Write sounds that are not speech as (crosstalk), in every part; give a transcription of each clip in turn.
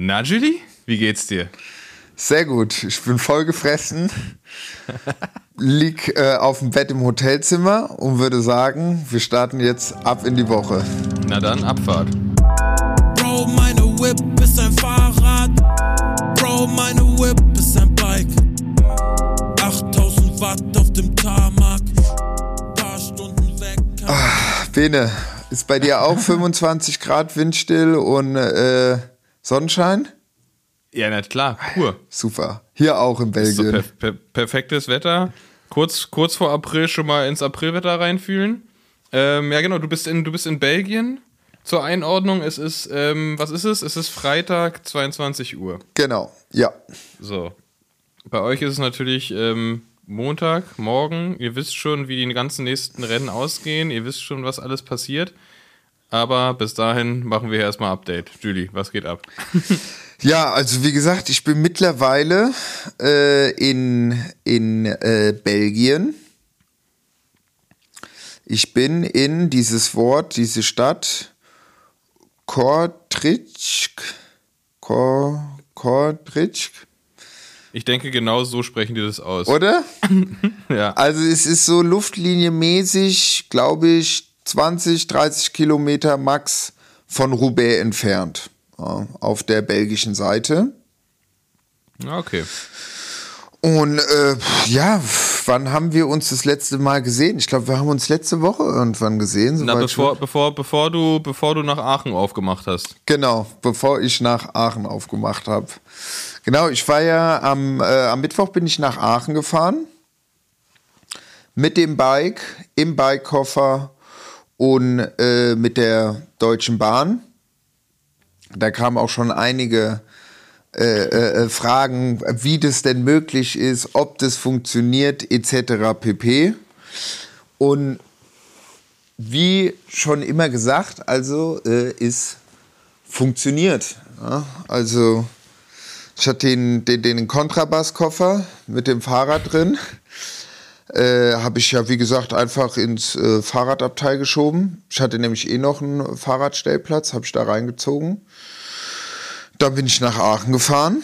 Na, Julie, wie geht's dir? Sehr gut. Ich bin voll gefressen. Lieg äh, auf dem Bett im Hotelzimmer und würde sagen, wir starten jetzt ab in die Woche. Na dann, Abfahrt. Bro, meine Whip ist ein Fahrrad. Bro, meine Whip ist ein Bike. 8000 Watt auf dem Tarmac. Paar Stunden weg. Bene, ist bei dir auch (laughs) 25 Grad windstill und äh, Sonnenschein? Ja, na klar, pur. Super. Hier auch in Ist so Belgien. per per perfektes Wetter. Kurz, kurz vor April schon mal ins Aprilwetter reinfühlen. Ähm, ja, genau, du bist in, du bist in Belgien. Zur Einordnung, es ist, ähm, was ist es? Es ist Freitag, 22 Uhr. Genau, ja. So. Bei euch ist es natürlich ähm, Montag, morgen. Ihr wisst schon, wie die ganzen nächsten Rennen ausgehen. Ihr wisst schon, was alles passiert. Aber bis dahin machen wir erstmal Update. Julie, was geht ab? (laughs) Ja, also wie gesagt, ich bin mittlerweile äh, in, in äh, Belgien. Ich bin in dieses Wort, diese Stadt Kortrijk. Kor, Kortrijk, Ich denke, genau so sprechen die das aus. oder? (laughs) Ja. Also es ist so luftlinienmäßig, glaube ich, 20, 30 Kilometer max von Roubaix entfernt. Ja, auf der belgischen Seite. Ah, Okay. Und äh, ja, wann haben wir uns das letzte Mal gesehen? Ich glaube, wir haben uns letzte Woche irgendwann gesehen. Na, bevor, bevor, bevor, du, bevor du nach Aachen aufgemacht hast. Genau, bevor ich nach Aachen aufgemacht habe. Genau, ich war ja am, äh, am Mittwoch bin ich nach Aachen gefahren. Mit dem Bike, im Bikekoffer und äh, mit der Deutschen Bahn. Da kamen auch schon einige äh, äh, Fragen, wie das denn möglich ist, ob das funktioniert, etc. pp. Und wie schon immer gesagt, also äh, ist funktioniert. Ja? Also ich hatte den, den, den Kontrabasskoffer mit dem Fahrrad drin. Äh, habe ich ja, wie gesagt, einfach ins äh, Fahrradabteil geschoben. Ich hatte nämlich eh noch einen Fahrradstellplatz, habe ich da reingezogen. Dann bin ich nach Aachen gefahren.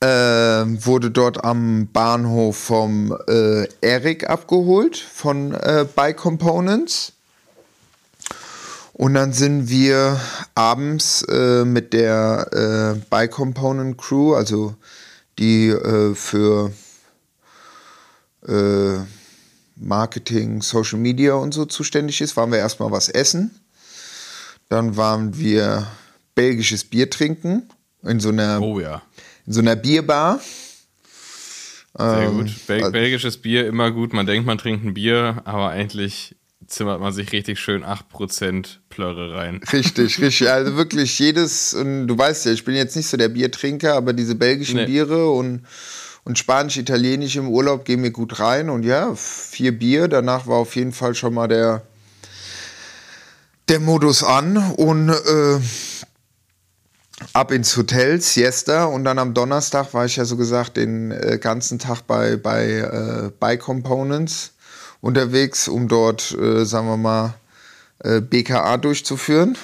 Äh, wurde dort am Bahnhof vom äh, Eric abgeholt von äh, Bike Components. Und dann sind wir abends äh, mit der äh, Bike Component Crew, also die äh, für äh, Marketing, Social Media und so zuständig ist, waren wir erstmal was essen. Dann waren wir belgisches Bier trinken in so einer, Oh ja. in so einer Bierbar. Sehr Ähm, gut. Bel also- belgisches Bier immer gut. Man denkt, man trinkt ein Bier, aber eigentlich zimmert man sich richtig schön 8% Plörre rein. Richtig, (laughs) richtig. Also wirklich jedes, und du weißt ja, ich bin jetzt nicht so der Biertrinker, aber diese belgischen Nee. Biere und, und Spanisch, Italienisch im Urlaub gehen mir gut rein. Und ja, vier Bier, danach war auf jeden Fall schon mal der, der Modus an und äh, ab ins Hotel, Siesta. Und dann am Donnerstag war ich ja so gesagt den äh, ganzen Tag bei, bei äh, Bike Components unterwegs, um dort, äh, sagen wir mal, äh, BKA durchzuführen.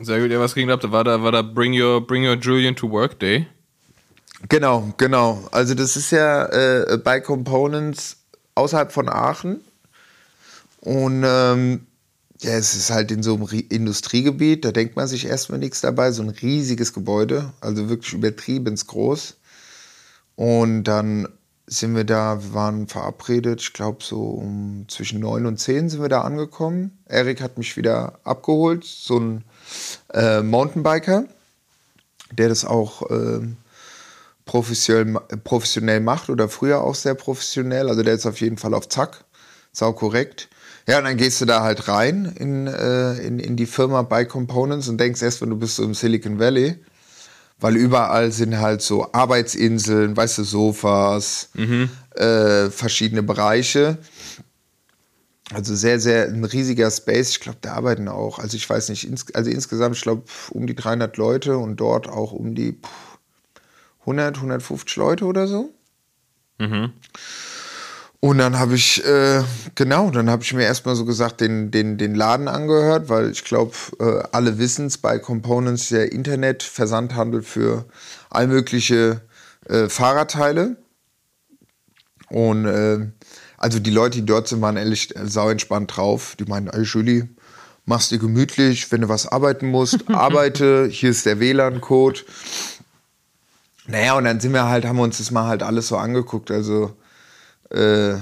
Sehr gut. Ja, was ging ab? Da war da, war da Bring Your, Bring Your Julian to Work Day. Genau, genau. Also das ist ja äh, bei Components außerhalb von Aachen. Und ähm, ja, es ist halt in so einem Ri- Industriegebiet, da denkt man sich erstmal nichts dabei. So ein riesiges Gebäude, also wirklich übertrieben groß. Und dann sind wir da, wir waren verabredet, ich glaube so um zwischen neun und zehn sind wir da angekommen. Erik hat mich wieder abgeholt, so ein äh, Mountainbiker, der das auch ähm, professionell, professionell macht oder früher auch sehr professionell. Also der ist auf jeden Fall auf Zack, sau korrekt. Ja, und dann gehst du da halt rein in, äh, in, in die Firma Bike Components und denkst erst, wenn du bist so im Silicon Valley, weil überall sind halt so Arbeitsinseln, weißt du, Sofas, äh, verschiedene Bereiche. Also sehr, sehr ein riesiger Space. Ich glaube, da arbeiten auch, also ich weiß nicht, ins, also insgesamt, ich glaube, um die 300 Leute und dort auch um die 100, 150 Leute oder so. Und dann habe ich, äh, genau, dann habe ich mir erstmal so gesagt, den, den, den Laden angehört, weil ich glaube, äh, alle wissen es, bei Components der Internet-Versandhandel für all mögliche äh, Fahrradteile. Und äh, also die Leute, die dort sind, waren ehrlich sau entspannt drauf. Die meinen, ey Julie, machst dir gemütlich, wenn du was arbeiten musst, (laughs) arbeite, hier ist der WLAN-Code. Naja, und dann sind wir halt, haben wir uns das mal halt alles so angeguckt. Also äh,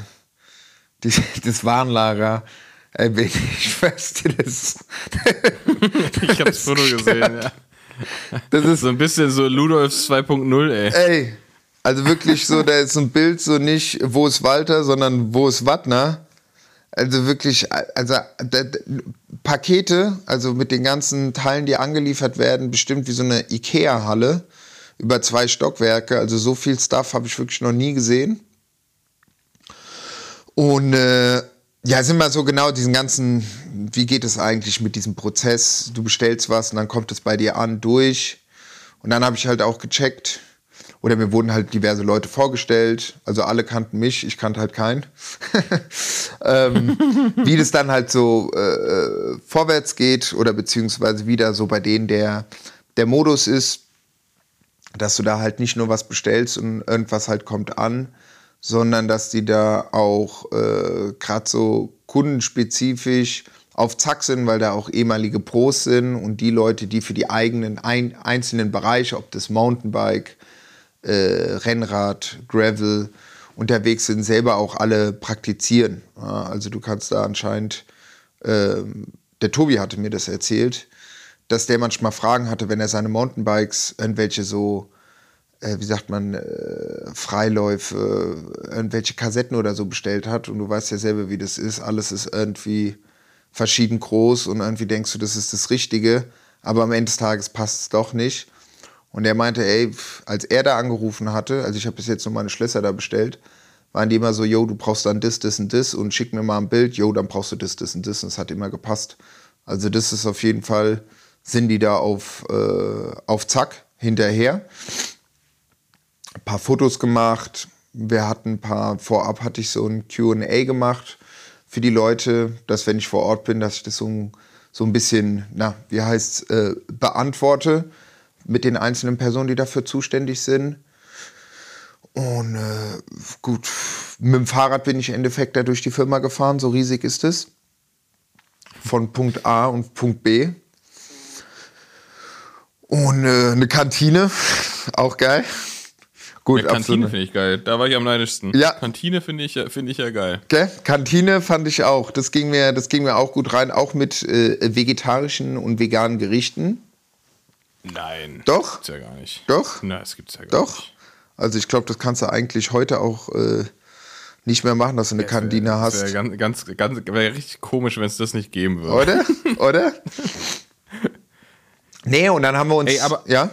die, (laughs) das Warenlager, äh, ich weiß das. (laughs) ich hab's Foto gesehen, ja. Das ist so ein bisschen so Ludolfs 2.0, ey. Ey, also wirklich so, da ist so ein Bild so nicht, wo ist Walter, sondern wo ist Wattner. Also wirklich, also Pakete, also mit den ganzen Teilen, die angeliefert werden, bestimmt wie so eine Ikea-Halle über zwei Stockwerke. Also so viel Stuff habe ich wirklich noch nie gesehen. Und äh, ja, sind wir so genau diesen ganzen, wie geht es eigentlich mit diesem Prozess? Du bestellst was und dann kommt es bei dir an, durch. Und dann habe ich halt auch gecheckt, oder mir wurden halt diverse Leute vorgestellt. Also alle kannten mich, ich kannte halt keinen. (laughs) ähm, wie das dann halt so äh, vorwärts geht oder beziehungsweise wieder so bei denen der, der Modus ist, dass du da halt nicht nur was bestellst und irgendwas halt kommt an, sondern dass die da auch äh, gerade so kundenspezifisch auf Zack sind, weil da auch ehemalige Pros sind und die Leute, die für die eigenen ein, einzelnen Bereiche, ob das Mountainbike, äh, Rennrad, Gravel unterwegs sind, selber auch alle praktizieren. Ja, also du kannst da anscheinend, äh, der Tobi hatte mir das erzählt, dass der manchmal Fragen hatte, wenn er seine Mountainbikes irgendwelche so, äh, wie sagt man, äh, Freiläufe, irgendwelche Kassetten oder so bestellt hat. Und du weißt ja selber, wie das ist. Alles ist irgendwie verschieden groß und irgendwie denkst du, das ist das Richtige. Aber am Ende des Tages passt es doch nicht. Und er meinte, ey, als er da angerufen hatte, also ich habe bis jetzt nur meine Schlösser da bestellt, waren die immer so, yo, du brauchst dann das, das und das und schick mir mal ein Bild, yo, dann brauchst du das, das und das. Und es hat immer gepasst. Also das ist auf jeden Fall, sind die da auf, äh, auf Zack hinterher. Ein paar Fotos gemacht. Wir hatten ein paar, vorab hatte ich so ein QA gemacht für die Leute, dass wenn ich vor Ort bin, dass ich das so, so ein bisschen, na, wie heißt äh, beantworte mit den einzelnen Personen, die dafür zuständig sind. Und äh, gut, mit dem Fahrrad bin ich im Endeffekt da durch die Firma gefahren, so riesig ist es. Von Punkt A und Punkt B. Und äh, eine Kantine, auch geil. Gut, ja, Kantine finde ich geil. Da war ich am neidischsten. Ja. Kantine finde ich, find ich ja geil. Okay. Kantine fand ich auch. Das ging mir, das ging mir auch gut rein, auch mit äh, vegetarischen und veganen Gerichten. Nein. Doch? Gibt's ja gar nicht. Doch? Nein, das gibt's ja gar Doch? nicht. Also ich glaube, das kannst du eigentlich heute auch äh, nicht mehr machen, dass du eine ja, Kantine wär, hast. Wäre ganz, ganz, ganz, wäre richtig komisch, wenn es das nicht geben würde. Oder? (laughs) Oder? Nee, und dann haben wir uns. Ey, aber, ja?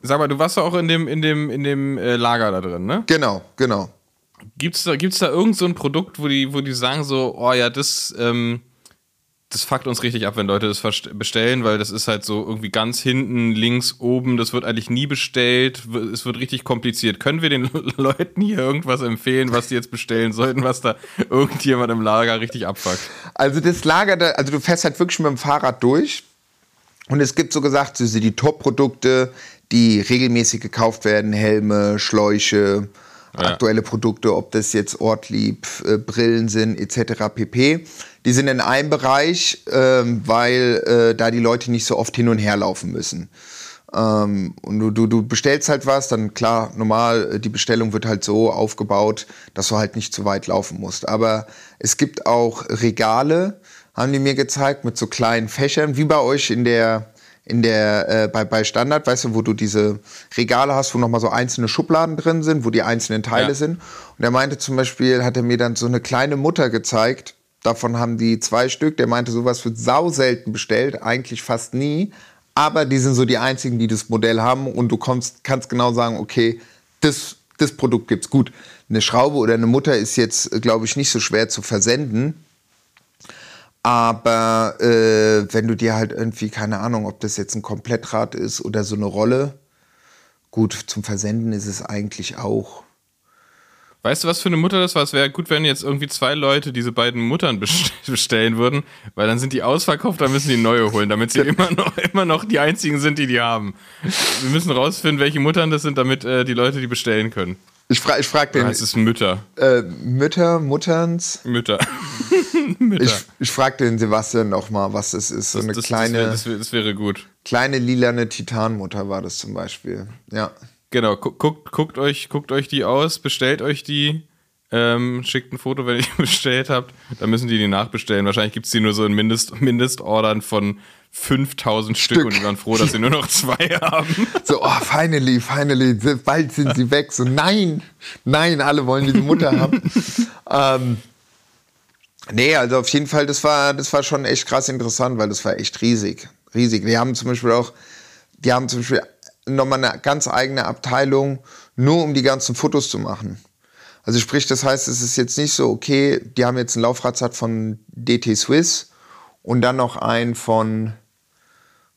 Sag mal, du warst ja auch in dem, in dem, in dem äh, Lager da drin, ne? Genau, genau. Gibt's da, gibt's da irgend so ein Produkt, wo die, wo die sagen so, oh ja, das, ähm, das fuckt uns richtig ab, wenn Leute das bestellen, weil das ist halt so irgendwie ganz hinten, links, oben, das wird eigentlich nie bestellt, es wird richtig kompliziert. Können wir den (laughs) Leuten hier irgendwas empfehlen, was die jetzt bestellen sollten, was da irgendjemand im Lager richtig abfuckt? Also das Lager, also du fährst halt wirklich mit dem Fahrrad durch und es gibt so gesagt, so die Top-Produkte, die regelmäßig gekauft werden, Helme, Schläuche, ja. aktuelle Produkte, ob das jetzt Ortlieb, äh, Brillen sind, etc. pp. Die sind in einem Bereich, ähm, weil äh, da die Leute nicht so oft hin und her laufen müssen. Ähm, und du, du, du bestellst halt was, dann klar, normal, äh, die Bestellung wird halt so aufgebaut, dass du halt nicht zu weit laufen musst. Aber es gibt auch Regale, haben die mir gezeigt, mit so kleinen Fächern, wie bei euch in der, in der, äh, bei, bei Standard, weißt du, wo du diese Regale hast, wo nochmal so einzelne Schubladen drin sind, wo die einzelnen Teile ja. sind. Und er meinte zum Beispiel, hat er mir dann so eine kleine Mutter gezeigt, Davon haben die zwei Stück. Der meinte, sowas wird sau selten bestellt, eigentlich fast nie. Aber die sind so die einzigen, die das Modell haben und du kommst, kannst genau sagen, okay, das, das Produkt gibt's. Gut, eine Schraube oder eine Mutter ist jetzt, glaube ich, nicht so schwer zu versenden. Aber äh, wenn du dir halt irgendwie, keine Ahnung, ob das jetzt ein Komplettrad ist oder so eine Rolle, gut, zum Versenden ist es eigentlich auch. Weißt du, was für eine Mutter das war? Es wäre gut, wenn jetzt irgendwie zwei Leute diese beiden Muttern (laughs) bestellen würden, weil dann sind die ausverkauft, dann müssen die neue holen, damit sie (laughs) immer noch, immer noch die einzigen sind, die die haben. Wir müssen rausfinden, welche Muttern das sind, damit äh, die Leute die bestellen können. Ich frage ich frag den. Heißt es Mütter? Äh, Mütter, Mutterns. Mütter. (laughs) Mütter. Ich, ich frage den Sebastian noch mal, was das ist. So das, eine das, kleine, das, wäre, das wäre gut. kleine lilane Titanmutter war das zum Beispiel. Ja. Genau, guckt, guckt, euch, guckt euch die aus, bestellt euch die, ähm, schickt ein Foto, wenn ihr (laughs) bestellt habt. Dann müssen die die nachbestellen. Wahrscheinlich gibt es die nur so in Mindest, Mindestordern von 5000 Stück. Stück und die waren froh, dass sie nur noch zwei (laughs) haben. So, oh, finally, finally, bald sind sie weg. So, nein, nein, alle wollen diese Mutter haben. (laughs) ähm, nee, also auf jeden Fall, das war, das war schon echt krass interessant, weil das war echt riesig. Riesig. Die haben zum Beispiel auch, die haben zum Beispiel nochmal eine ganz eigene Abteilung, nur um die ganzen Fotos zu machen. Also sprich, das heißt, es ist jetzt nicht so, okay, die haben jetzt einen Laufradsatz von DT Swiss und dann noch einen von,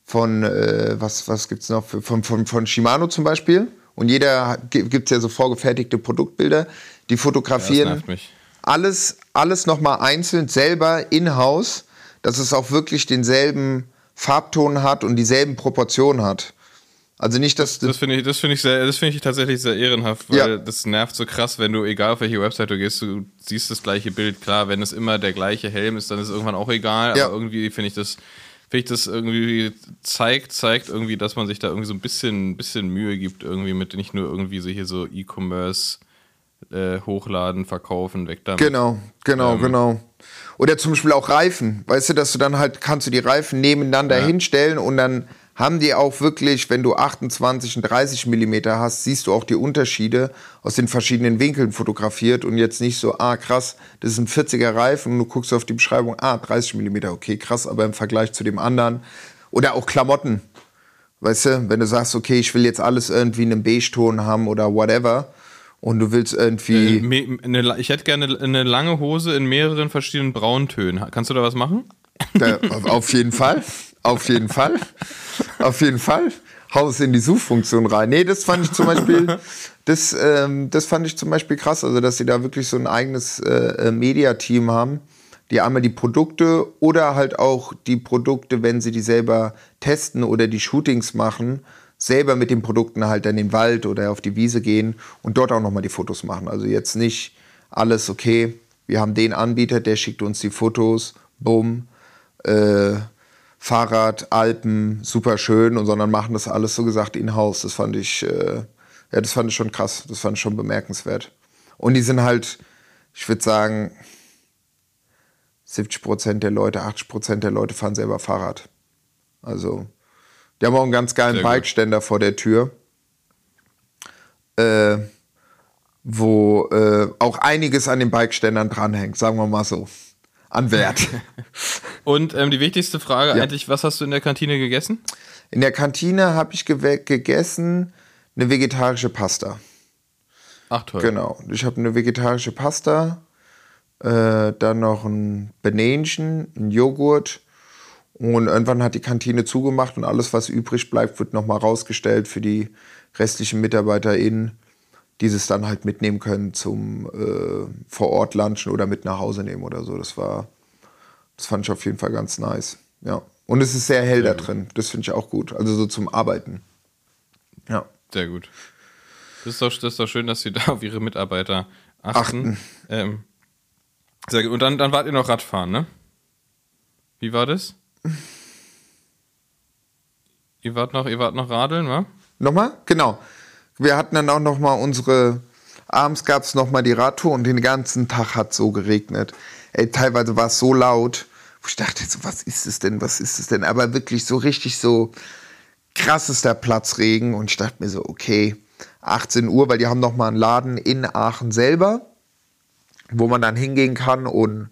von äh, was, was gibt es noch, von, von, von Shimano zum Beispiel. Und jeder gibt es ja so vorgefertigte Produktbilder, die fotografieren ja, alles, alles nochmal einzeln selber in-house, dass es auch wirklich denselben Farbton hat und dieselben Proportionen hat. Also nicht, dass das, das finde ich, das finde ich sehr, das finde ich tatsächlich sehr ehrenhaft, weil ja. das nervt so krass, wenn du egal auf welche Website du gehst, du siehst das gleiche Bild. Klar, wenn es immer der gleiche Helm ist, dann ist es irgendwann auch egal. Ja. Aber irgendwie finde ich das, finde ich das irgendwie zeigt, zeigt irgendwie, dass man sich da irgendwie so ein bisschen, bisschen Mühe gibt irgendwie mit nicht nur irgendwie so hier so E-Commerce äh, hochladen, verkaufen, weg damit. Genau, genau, ähm, genau. Oder zum Beispiel auch Reifen. Weißt du, dass du dann halt kannst du die Reifen nebeneinander ja. hinstellen und dann haben die auch wirklich, wenn du 28 und 30 Millimeter hast, siehst du auch die Unterschiede aus den verschiedenen Winkeln fotografiert und jetzt nicht so, ah krass, das ist ein 40er Reifen und du guckst auf die Beschreibung, ah 30 Millimeter, okay krass, aber im Vergleich zu dem anderen oder auch Klamotten, weißt du, wenn du sagst, okay, ich will jetzt alles irgendwie in einem Beige-Ton haben oder whatever und du willst irgendwie... Äh, ich hätte gerne eine lange Hose in mehreren verschiedenen Brauntönen. Kannst du da was machen? Da, auf jeden Fall. Auf jeden Fall. Auf jeden Fall. Haus in die Suchfunktion rein. Nee, das fand ich zum Beispiel, das, ähm, das fand ich zum Beispiel krass, also dass sie da wirklich so ein eigenes äh, äh, Mediateam haben, die einmal die Produkte oder halt auch die Produkte, wenn sie die selber testen oder die Shootings machen, selber mit den Produkten halt in den Wald oder auf die Wiese gehen und dort auch nochmal die Fotos machen. Also jetzt nicht alles okay, wir haben den Anbieter, der schickt uns die Fotos, bumm, äh, Fahrrad, Alpen, super schön und sondern machen das alles so gesagt in-house. Das fand ich, äh, ja, das fand ich schon krass. Das fand ich schon bemerkenswert. Und die sind halt, ich würde sagen, 70 Prozent der Leute, 80 Prozent der Leute fahren selber Fahrrad. Also, die haben auch einen ganz geilen Bikeständer vor der Tür. Äh, wo äh, auch einiges an den Bikeständern dranhängt, sagen wir mal so an Wert. (laughs) Und ähm, die wichtigste Frage ja. eigentlich, was hast du in der Kantine gegessen? In der Kantine habe ich ge gegessen eine vegetarische Pasta. Ach toll. Genau. Ich habe eine vegetarische Pasta, äh, dann noch ein Benähnchen, ein Joghurt und irgendwann hat die Kantine zugemacht und alles, was übrig bleibt, wird nochmal rausgestellt für die restlichen MitarbeiterInnen dieses dann halt mitnehmen können zum äh, vor Ort lunchen oder mit nach Hause nehmen oder so. Das war, das fand ich auf jeden Fall ganz nice. Ja. Und es ist sehr hell sehr da gut. drin. Das finde ich auch gut. Also so zum Arbeiten. Ja. Sehr gut. Das ist doch, das ist doch schön, dass Sie (laughs) da auf Ihre Mitarbeiter achten. achten. Ähm, sehr gut. Und dann, dann wart ihr noch Radfahren, ne? Wie war das? (laughs) ihr wart noch, ihr wart noch Radeln, wa? Nochmal? Genau wir hatten dann auch noch mal unsere, abends gab es noch mal die Radtour und den ganzen Tag hat so geregnet. Ey, teilweise war es so laut, wo ich dachte, so, was ist es denn, was ist es denn? Aber wirklich so richtig so krassester Platzregen und ich dachte mir so, okay, 18 Uhr, weil die haben noch mal einen Laden in Aachen selber, wo man dann hingehen kann und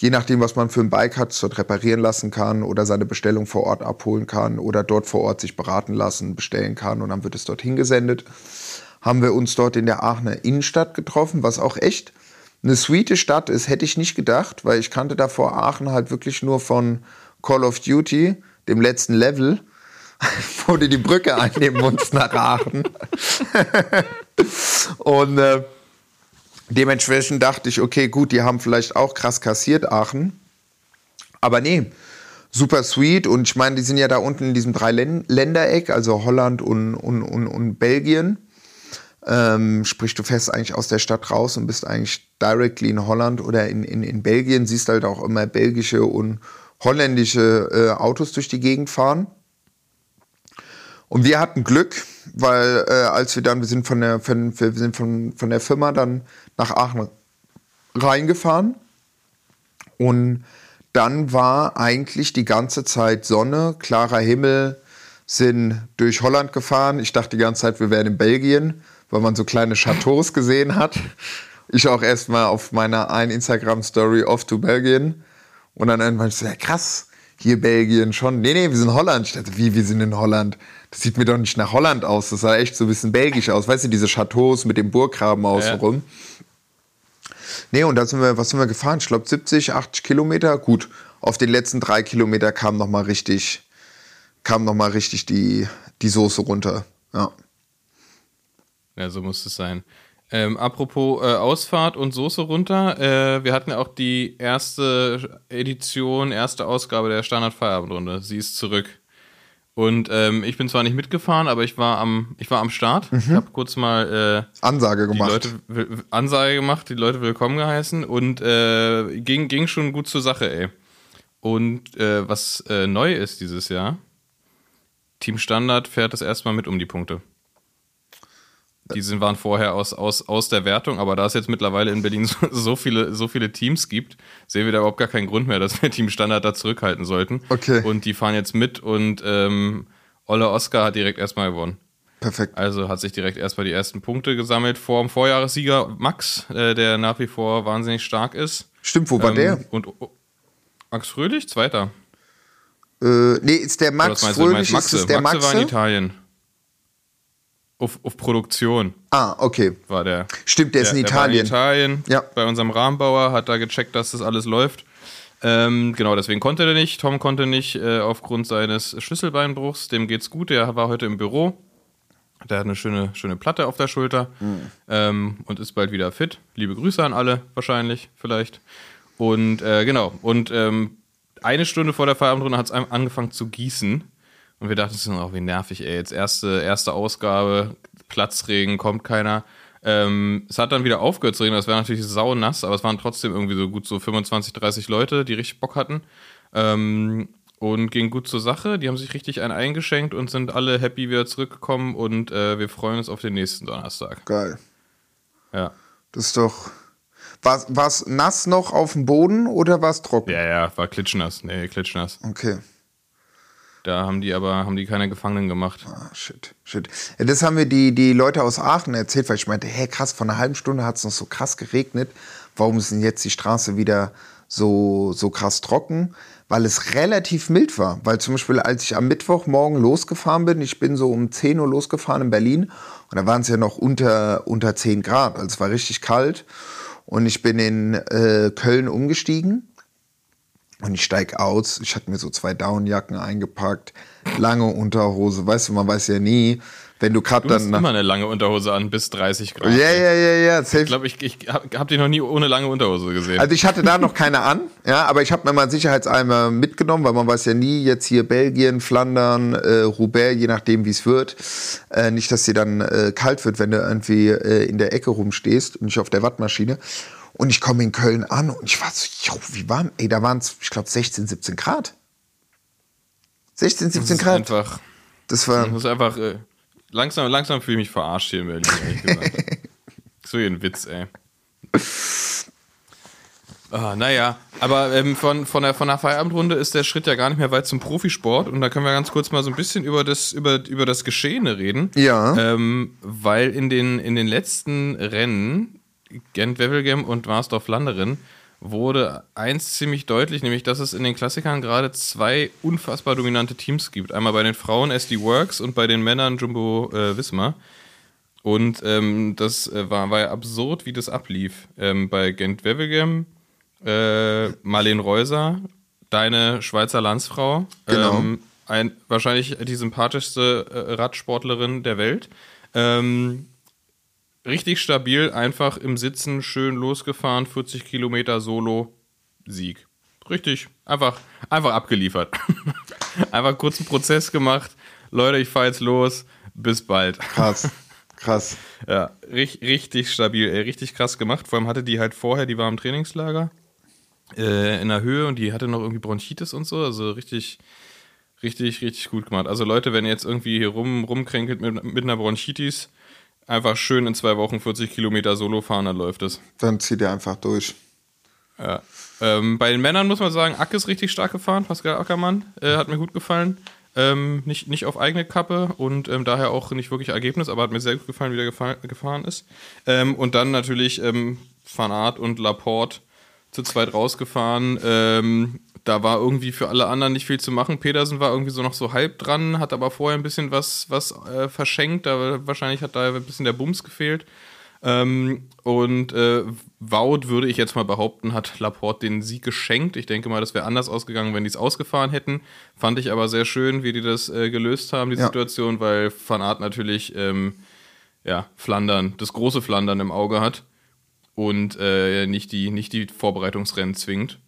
je nachdem, was man für ein Bike hat, dort reparieren lassen kann oder seine Bestellung vor Ort abholen kann oder dort vor Ort sich beraten lassen, bestellen kann und dann wird es dorthin gesendet. Haben wir uns dort in der Aachener Innenstadt getroffen, was auch echt eine sweete Stadt ist, hätte ich nicht gedacht, weil ich kannte davor Aachen halt wirklich nur von Call of Duty, dem letzten Level, (laughs) wo du die Brücke einnehmen musst nach Aachen. (laughs) und äh, Dementsprechend dachte ich, okay, gut, die haben vielleicht auch krass kassiert, Aachen. Aber nee, super sweet. Und ich meine, die sind ja da unten in diesem Drei-Ländereck, also Holland und, und, und, und Belgien. Ähm, sprich, du fährst eigentlich aus der Stadt raus und bist eigentlich directly in Holland oder in, in, in Belgien. Siehst halt auch immer belgische und holländische äh, Autos durch die Gegend fahren. Und wir hatten Glück, weil äh, als wir dann, wir sind von der, von, wir sind von, von der Firma dann nach Aachen reingefahren und dann war eigentlich die ganze Zeit Sonne, klarer Himmel, sind durch Holland gefahren. Ich dachte die ganze Zeit, wir wären in Belgien, weil man so kleine Chateaus (laughs) gesehen hat. Ich auch erstmal auf meiner einen Instagram-Story off to Belgien. Und dann irgendwann so, ja krass, hier Belgien schon. Nee, nee, wir sind Holland. Ich dachte, wie, wir sind in Holland? Das sieht mir doch nicht nach Holland aus. Das sah echt so ein bisschen belgisch aus. Weißt du, diese Chateaus mit dem Burggraben außenrum. Ja. Nee, und da sind wir, was sind wir gefahren? Ich glaube 70, 80 Kilometer. Gut, auf den letzten drei Kilometer kam noch mal richtig, kam noch mal richtig die, die Soße runter. Ja. Ja, so muss es sein. Ähm, apropos äh, Ausfahrt und Soße runter, äh, wir hatten ja auch die erste Edition, erste Ausgabe der Standard-Feierabendrunde. Sie ist zurück. Und ähm, ich bin zwar nicht mitgefahren, aber ich war am, ich war am Start. Mhm. Ich habe kurz mal äh, Ansage gemacht. Leute, Ansage gemacht, die Leute willkommen geheißen und äh, ging, ging schon gut zur Sache, ey. Und äh, was äh, neu ist dieses Jahr, Team Standard fährt das erstmal mit um die Punkte. Die sind, waren vorher aus, aus, aus der Wertung, aber da es jetzt mittlerweile in Berlin (laughs) so, so, viele, so viele Teams gibt, sehen wir da überhaupt gar keinen Grund mehr, dass wir Team Standard da zurückhalten sollten. Okay. Und die fahren jetzt mit und ähm, Olle Oscar hat direkt erstmal gewonnen. Perfekt. Also hat sich direkt erstmal die ersten Punkte gesammelt vor dem Vorjahressieger Max, äh, der nach wie vor wahnsinnig stark ist. Stimmt, wo war ähm, der? Und oh, Max Fröhlich, Zweiter. Äh, nee, ist der Max Fröhlich, Maxe. ist der Maxe? Maxe war in Italien. Auf, auf Produktion. Ah, okay. War der. Stimmt, der, der ist in Italien. Der war in Italien, ja. bei unserem Rahmenbauer, hat da gecheckt, dass das alles läuft. Ähm, genau, deswegen konnte er nicht. Tom konnte nicht äh, aufgrund seines Schlüsselbeinbruchs. Dem geht's gut. Der war heute im Büro. Der hat eine schöne, schöne Platte auf der Schulter mhm. ähm, und ist bald wieder fit. Liebe Grüße an alle, wahrscheinlich, vielleicht. Und äh, genau, und ähm, eine Stunde vor der Feierabendrunde hat es angefangen zu gießen. Und wir dachten, ist auch wie nervig, ey. Jetzt erste, erste Ausgabe, Platzregen, kommt keiner. Ähm, es hat dann wieder aufgehört zu regnen, das war natürlich saunass, aber es waren trotzdem irgendwie so gut so 25, 30 Leute, die richtig Bock hatten. Ähm, und ging gut zur Sache. Die haben sich richtig einen eingeschenkt und sind alle happy wieder zurückgekommen und äh, wir freuen uns auf den nächsten Donnerstag. Geil. Ja. Das ist doch. War es nass noch auf dem Boden oder war es trocken? Ja, ja, war klitschnass. Nee, klitschnass. Okay. Da haben die aber haben die keine Gefangenen gemacht. Ah, shit, shit. Das haben mir die, die Leute aus Aachen erzählt, weil ich meinte, hey krass, vor einer halben Stunde hat es noch so krass geregnet. Warum ist denn jetzt die Straße wieder so, so krass trocken? Weil es relativ mild war. Weil zum Beispiel, als ich am Mittwochmorgen losgefahren bin, ich bin so um 10 Uhr losgefahren in Berlin und da waren es ja noch unter, unter 10 Grad. Also es war richtig kalt. Und ich bin in äh, Köln umgestiegen und ich steig aus, ich hatte mir so zwei Downjacken eingepackt, lange Unterhose, weißt du, man weiß ja nie, wenn du gerade dann. Du hast immer eine lange Unterhose an, bis 30 Grad. Ja, ja, ja, ja. Ich glaube, ich, ich habe hab dich noch nie ohne lange Unterhose gesehen. Also ich hatte da noch keine an, ja, aber ich habe mir mal einen Sicherheitseimer mitgenommen, weil man weiß ja nie, jetzt hier Belgien, Flandern, äh, Roubaix, je nachdem, wie es wird. Äh, nicht, dass dir dann äh, kalt wird, wenn du irgendwie äh, in der Ecke rumstehst und nicht auf der Wattmaschine. Und ich komme in Köln an und ich war so, jo, wie warm? Ey, da waren es, ich glaube, 16, 17 Grad. 16, 17 das Grad. Einfach, das war. Das ist einfach. Äh, langsam, langsam fühle ich mich verarscht hier in Berlin, ehrlich gesagt. (laughs) so ein Witz, ey. Ah, naja, aber ähm, von, von, der, von der Feierabendrunde ist der Schritt ja gar nicht mehr weit zum Profisport und da können wir ganz kurz mal so ein bisschen über das, über, über das Geschehene reden. Ja. Ähm, weil in den, in den letzten Rennen Gent-Wevelgem und Marsdorf-Landerin wurde eins ziemlich deutlich, nämlich dass es in den Klassikern gerade zwei unfassbar dominante Teams gibt. Einmal bei den Frauen SD Works und bei den Männern Jumbo äh, Wismar. Und ähm, das äh, war, war ja absurd, wie das ablief. Ähm, bei Gent Wevelgem, äh, Marlene Reuser, deine Schweizer Landsfrau, genau. ähm, ein, wahrscheinlich die sympathischste äh, Radsportlerin der Welt. Ähm, richtig stabil, einfach im Sitzen schön losgefahren, 40 Kilometer Solo, Sieg. Richtig, einfach, einfach abgeliefert. (laughs) einfach kurzen Prozess gemacht. Leute, ich fahre jetzt los. Bis bald. Krass. Krass. (laughs) Ja, richtig, richtig stabil, ey, richtig krass gemacht. Vor allem hatte die halt vorher, die war im Trainingslager äh, in der Höhe und die hatte noch irgendwie Bronchitis und so. Also richtig, richtig, richtig gut gemacht. Also Leute, wenn ihr jetzt irgendwie hier rum, rumkränkelt mit, mit einer Bronchitis, einfach schön in zwei Wochen 40 Kilometer Solo fahren, dann läuft es. Dann zieht ihr einfach durch. Ja. Ähm, bei den Männern muss man sagen, Ack ist richtig stark gefahren, Pascal Ackermann. Äh, hat mir gut gefallen. Ähm, nicht, nicht auf eigene Kappe und ähm, daher auch nicht wirklich Ergebnis, aber hat mir sehr gut gefallen, wie der gefahren, gefahren ist. Ähm, und dann natürlich ähm, Van Aert und Laporte zu zweit rausgefahren. Da war irgendwie für alle anderen nicht viel zu machen. Petersen war irgendwie so noch so halb dran, hat aber vorher ein bisschen was, was äh, verschenkt. Da, wahrscheinlich hat da ein bisschen der Bums gefehlt. Ähm, und äh, Wout, würde ich jetzt mal behaupten, hat Laporte den Sieg geschenkt. Ich denke mal, das wäre anders ausgegangen, wenn die es ausgefahren hätten. Fand ich aber sehr schön, wie die das äh, gelöst haben, die Ja. Situation, weil Van Aert natürlich ähm, ja, Flandern, das große Flandern im Auge hat und äh, nicht, die, nicht die Vorbereitungsrennen zwingt.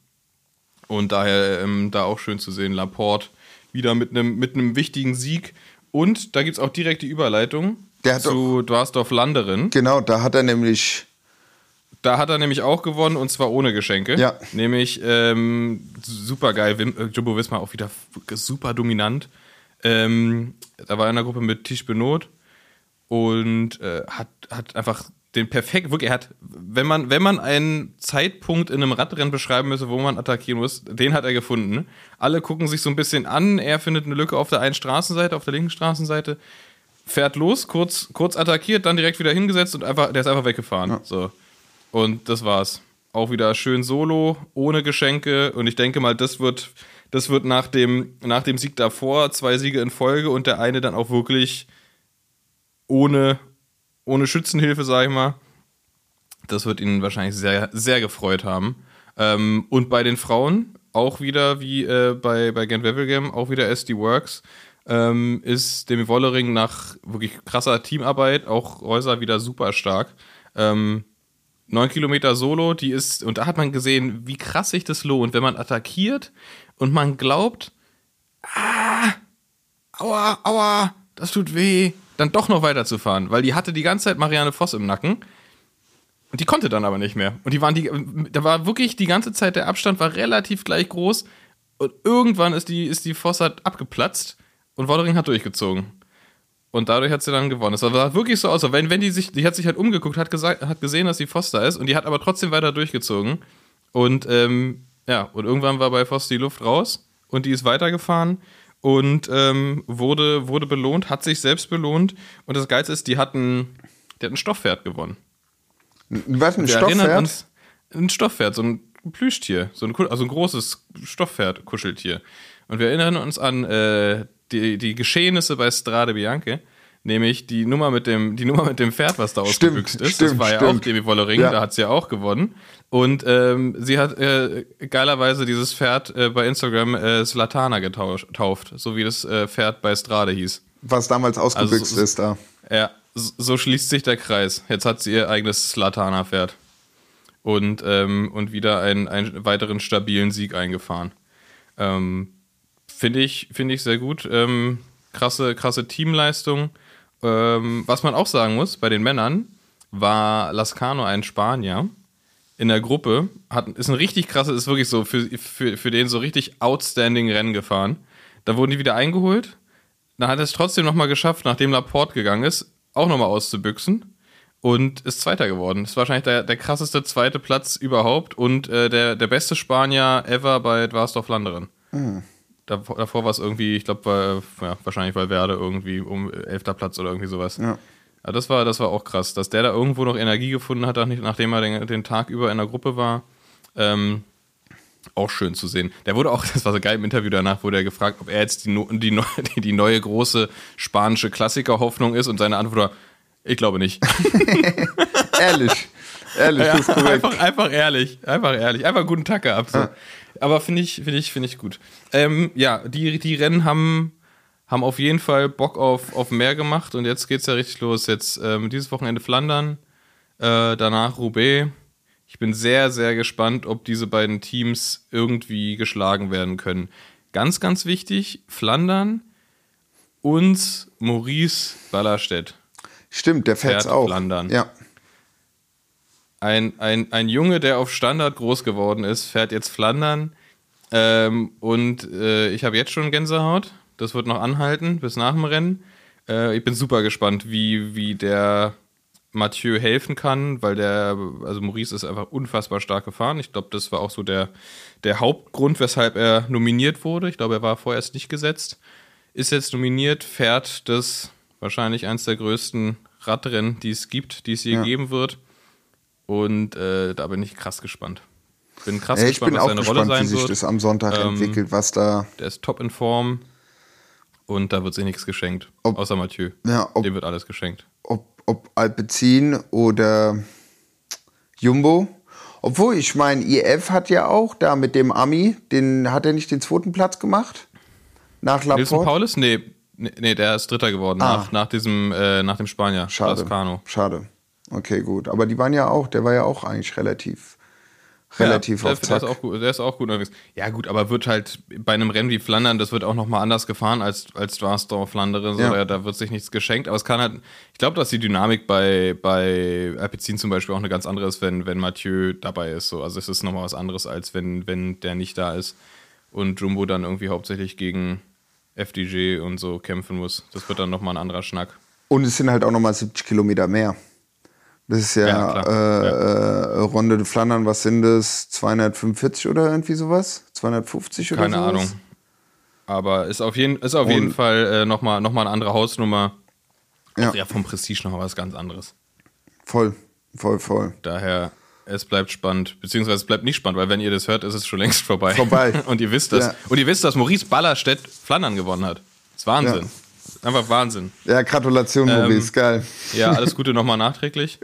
Und daher ähm, da auch schön zu sehen, Laporte wieder mit einem mit einem wichtigen Sieg. Und da gibt es auch direkt die Überleitung Der hat zu Dwarsdorf-Landerin. Genau, da hat er nämlich. Da hat er nämlich auch gewonnen und zwar ohne Geschenke. Ja. Nämlich ähm, super geil. Wim, äh, Jumbo Visma auch wieder super dominant. Ähm, da war er in der Gruppe mit Tisch Benot und äh, hat, hat einfach den perfekt, wirklich, er hat, wenn man, wenn man einen Zeitpunkt in einem Radrennen beschreiben müsse, wo man attackieren muss, den hat er gefunden. Alle gucken sich so ein bisschen an, er findet eine Lücke auf der einen Straßenseite, auf der linken Straßenseite, fährt los, kurz, kurz attackiert, dann direkt wieder hingesetzt und einfach, der ist einfach weggefahren. So. Und das war's. Auch wieder schön solo, ohne Geschenke. Und ich denke mal, das wird, das wird nach dem, nach dem Sieg davor, zwei Siege in Folge und der eine dann auch wirklich ohne, ohne Schützenhilfe, sag ich mal. Das wird ihn wahrscheinlich sehr, sehr gefreut haben. Ähm, und bei den Frauen auch wieder wie äh, bei, bei Gent Wevelgem, auch wieder SD Works, ähm, ist Demi Wollering nach wirklich krasser Teamarbeit, auch Reuser wieder super stark. Ähm, 9 Kilometer Solo, die ist, und da hat man gesehen, wie krass sich das lohnt, wenn man attackiert und man glaubt, ah, aua, aua, das tut weh, dann doch noch weiterzufahren, weil die hatte die ganze Zeit Marianne Voss im Nacken und die konnte dann aber nicht mehr. Und die waren die, da war wirklich die ganze Zeit der Abstand war relativ gleich groß und irgendwann ist die, ist die Voss halt abgeplatzt und Wollering hat durchgezogen. Und dadurch hat sie dann gewonnen. Es sah wirklich so aus, wenn, wenn die sich, die hat sich halt umgeguckt, hat, gesagt, hat gesehen, dass die Voss da ist und die hat aber trotzdem weiter durchgezogen. Und ähm, ja, und irgendwann war bei Voss die Luft raus und die ist weitergefahren und ähm, wurde, wurde belohnt, hat sich selbst belohnt. Und das Geilste ist, die hatten, die hat ein Stofppferd gewonnen. Was, ein Wir Stoffpferd? uns ein Stofppferd, so ein Plüschtier, so ein, also ein großes Stofppferd, Kuscheltier. Und wir erinnern uns an äh, die, die Geschehnisse bei Strade Bianche, nämlich die Nummer mit dem, die Nummer mit dem Pferd, was da Stimmt, ausgebüxt ist. stimmt, das war ja stimmt. auch Debbie Wollering, Ja. da hat sie ja auch gewonnen. Und ähm, sie hat äh, geilerweise dieses Pferd äh, bei Instagram äh, Slatana getauft, tauft, so wie das äh, Pferd bei Strade hieß. Was damals ausgebüxt Also, so- ist da. Ja, so schließt sich der Kreis. Jetzt hat sie ihr eigenes Slatana-Pferd. Und, ähm, und wieder einen, einen weiteren stabilen Sieg eingefahren. Ähm, Finde ich, find ich sehr gut. Ähm, krasse, krasse Teamleistung. Ähm, was man auch sagen muss, bei den Männern war Lascano ein Spanier in der Gruppe. Hat, ist ein richtig krasses, ist wirklich so für, für, für den so richtig outstanding Rennen gefahren. Da wurden die wieder eingeholt. Dann hat er es trotzdem nochmal geschafft, nachdem Laporte gegangen ist, auch nochmal auszubüchsen und ist Zweiter geworden. Das ist wahrscheinlich der, der krasseste zweite Platz überhaupt und äh, der, der beste Spanier ever bei Dwarsdorf Landeren. Davor, davor war es irgendwie, ich glaube, ja, wahrscheinlich Valverde irgendwie um elfter Platz oder irgendwie sowas. Ja. Aber das war, das war auch krass, dass der da irgendwo noch Energie gefunden hat, nach- nachdem er den, den Tag über in der Gruppe war. Ähm, auch schön zu sehen. Der wurde auch, (laughs) das war so geil im Interview danach, wurde er gefragt, ob er jetzt die, die, neu- die, (laughs) die neue große spanische Klassiker-Hoffnung ist und seine Antwort war, ich glaube nicht. (laughs) Ehrlich. Ehrlich, das ist korrekt. einfach, einfach ehrlich, einfach ehrlich, einfach guten Tag gehabt. So. Aber finde ich, finde ich, finde ich gut. Ähm, ja, die, die Rennen haben, haben auf jeden Fall Bock auf, auf mehr gemacht und jetzt geht's ja richtig los. Jetzt ähm, dieses Wochenende Flandern, äh, danach Roubaix. Ich bin sehr, sehr gespannt, ob diese beiden Teams irgendwie geschlagen werden können. Ganz, ganz wichtig, Flandern und Maurice Ballerstedt. Stimmt, der fährt Fährt auch. Flandern. Ja. Ein, ein, ein Junge, der auf Standard groß geworden ist, fährt jetzt Flandern. Ähm, und äh, ich habe jetzt schon Gänsehaut. Das wird noch anhalten bis nach dem Rennen. Äh, ich bin super gespannt, wie, wie der Mathieu helfen kann, weil der, also Maurice ist einfach unfassbar stark gefahren. Ich glaube, das war auch so der, der Hauptgrund, weshalb er nominiert wurde. Ich glaube, er war vorerst nicht gesetzt. Ist jetzt nominiert, fährt das wahrscheinlich eins der größten Radrennen, die es gibt, die es je Ja. geben wird. Und äh, da bin ich krass gespannt. Bin krass Ja, ich gespannt, bin was auch seine gespannt, Rolle wie sein sich wird. das am Sonntag Ähm, entwickelt, was da. Der ist top in Form und da wird sich nichts geschenkt. Ob- außer Mathieu. Ja, ob, Dem wird alles geschenkt. ob, ob Alpecin oder Jumbo. Obwohl, ich meine, IF hat ja auch da mit dem Ami, den hat er nicht den zweiten Platz gemacht? Nach Wilson Laporte? Paulus? Nee, nee, nee, der ist Dritter geworden Ah. nach, nach, diesem, äh, nach dem Spanier, Schade. Lascano. Schade. Okay, gut. Aber die waren ja auch, der war ja auch eigentlich relativ, relativ ja, auf der, der, Zack. ist auch gut, der ist auch gut unterwegs. Ja, gut, aber wird halt bei einem Rennen wie Flandern, das wird auch nochmal anders gefahren als, als Dwarsdorf, Flandern. So, Ja. da, da wird sich nichts geschenkt. Aber es kann halt, ich glaube, dass die Dynamik bei, bei Alpecin zum Beispiel auch eine ganz andere ist, wenn, wenn Mathieu dabei ist. So. Also es ist nochmal was anderes, als wenn, wenn der nicht da ist und Jumbo dann irgendwie hauptsächlich gegen FDG und so kämpfen muss. Das wird dann nochmal ein anderer Schnack. Und es sind halt auch nochmal 70 Kilometer mehr. Das ist ja, Ja, äh, äh, Ronde de Flandern, was sind das? 245 oder irgendwie sowas? 250 oder Keine sowas? Ahnung. Aber ist auf jeden, ist auf Und- jeden Fall äh, nochmal noch mal eine andere Hausnummer. Ja. Auch ja, vom Prestige noch was ganz anderes. Voll, voll, voll. Daher, es bleibt spannend, beziehungsweise es bleibt nicht spannend, weil wenn ihr das hört, ist es schon längst vorbei. Vorbei. (laughs) und ihr wisst das. Ja. Und ihr wisst, dass Maurice Ballerstedt Flandern gewonnen hat. Das ist Wahnsinn. Einfach Wahnsinn. Ja, Gratulation, Ähm, geil. Ja, (laughs) alles Gute nochmal nachträglich.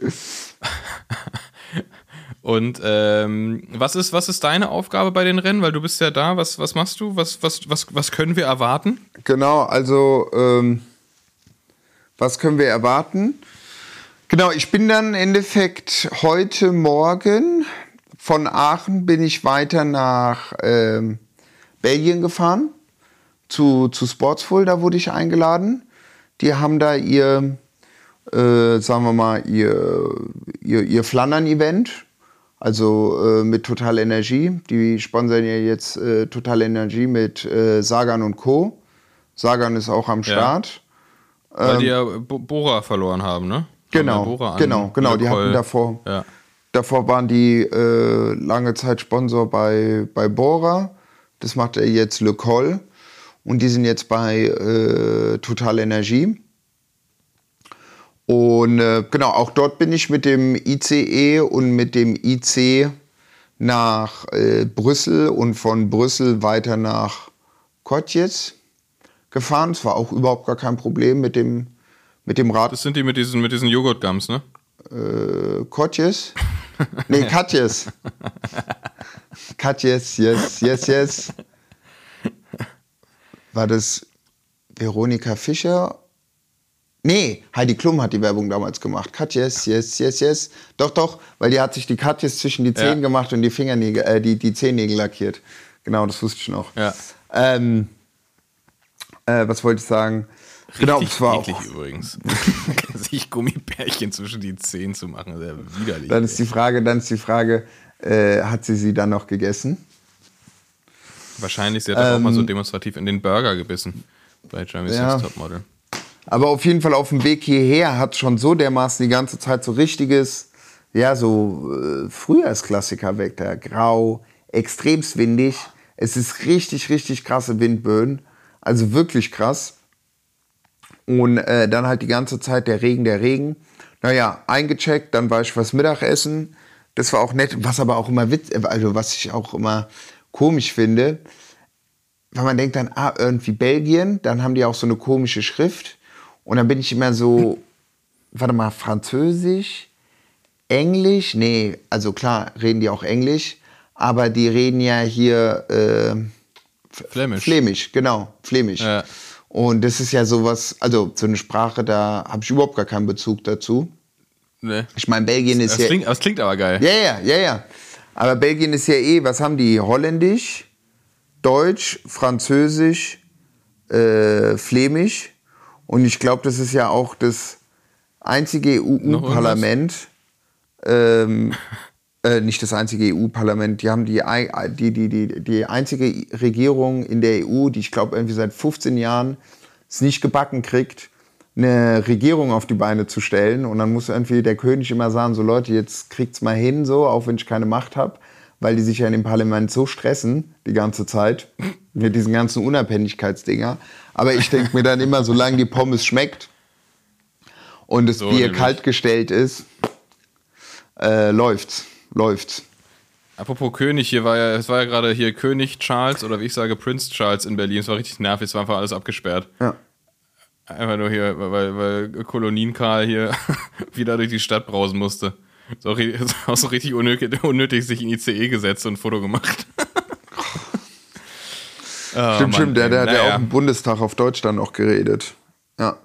Und ähm, was, ist, was ist deine Aufgabe bei den Rennen? Weil du bist ja da. Was, was machst du? Was, was, was, was können wir erwarten? Genau, also ähm, was können wir erwarten? Genau, ich bin dann im Endeffekt heute Morgen von Aachen bin ich weiter nach ähm, Belgien gefahren zu, zu Sportsful, da wurde ich eingeladen. Die haben da ihr, äh, sagen wir mal, ihr, ihr, ihr Flandern-Event, also äh, mit Total Energie. Die sponsern ja jetzt äh, Total Energie mit äh, Sagan und Co. Sagan ist auch am Ja. Start. Weil die ja Bo- Bora verloren haben, ne? Ähm, Genau, Haben genau, genau. Die hatten davor, Ja. davor waren die äh, lange Zeit Sponsor bei, bei Bora. Das macht er jetzt Le Col. Und die sind jetzt bei äh, Total Energie. Und äh, genau, auch dort bin ich mit dem ICE und mit dem IC nach äh, Brüssel und von Brüssel weiter nach Kotjes gefahren. Es war auch überhaupt gar kein Problem mit dem, mit dem Rad. Das sind die mit diesen, mit diesen Joghurtgums, ne? Äh, Kotjes? Nee, (laughs) Katjes. Katjes, yes, yes, yes. War das Veronika Fischer? Nee, Heidi Klum hat die Werbung damals gemacht. Katjes, yes, yes, yes. Doch, doch, weil die hat sich die Katjes zwischen die Zehen Ja. gemacht und die Fingernägel, äh, die, die Zehennägel lackiert. Genau, das wusste ich noch. Ja. Ähm, äh, was wollte ich sagen? genau, Richtig es war eklig auch übrigens. (laughs) Sich Gummibärchen zwischen die Zehen zu machen, sehr widerlich. Dann ist die Frage, dann ist die Frage, äh, hat sie sie dann noch gegessen? Wahrscheinlich, sie hat auch mal so demonstrativ in den Burger gebissen. Bei Jeremy's Ähm, Ja. Next Topmodel. Aber auf jeden Fall auf dem Weg hierher hat schon so dermaßen die ganze Zeit so richtiges, ja, so äh, Frühjahrsklassiker-Wetter. Grau, extremst windig. Es ist richtig, richtig krasse Windböen. Also wirklich krass. Und äh, dann halt die ganze Zeit der Regen, der Regen. Naja, eingecheckt, dann war ich was Mittagessen. Das war auch nett. Was aber auch immer witz, also was ich auch immer komisch finde, weil man denkt dann, ah, irgendwie Belgien, dann haben die auch so eine komische Schrift. Und dann bin ich immer so, warte mal, Französisch, Englisch? Nee, also klar, reden die auch Englisch, aber die reden ja hier äh, Flämisch. Flämisch, genau, Flämisch. Ja. Und das ist ja sowas, also so eine Sprache, da habe ich überhaupt gar keinen Bezug dazu. Ne? Ich meine, Belgien ist Das ja. klingt, das klingt aber geil. Ja, ja, ja, ja. Aber Belgien ist ja eh, was haben die? Holländisch, Deutsch, Französisch, äh, Flämisch. Und ich glaube, das ist ja auch das einzige EU-Parlament, ähm, (laughs) äh, nicht das einzige EU-Parlament, die haben die, die, die, die, die einzige Regierung in der EU, die ich glaube irgendwie seit 15 Jahren es nicht gebacken kriegt, eine Regierung auf die Beine zu stellen. Und dann muss irgendwie der König immer sagen, so Leute, jetzt kriegt's mal hin, so, auch wenn ich keine Macht habe, weil die sich ja in dem Parlament so stressen die ganze Zeit mit diesen ganzen Unabhängigkeitsdinger. Aber ich denke mir dann immer, solange die Pommes schmeckt und das So Bier nämlich. kalt gestellt ist, äh, läuft's, läuft's. Apropos König, hier war ja, es war ja gerade hier König Charles oder wie ich sage Prince Charles in Berlin. Es war richtig nervig, es war einfach alles abgesperrt. Ja. Einfach nur hier, weil, weil Kolonien Karl hier (laughs) wieder durch die Stadt brausen musste. Ist auch, ist auch so richtig unnötig, unnötig sich in ICE gesetzt und ein Foto gemacht. (laughs) Ah, Stimmt, stimmt, der, der hat ja naja. auch im Bundestag auf Deutsch dann noch geredet. Ja.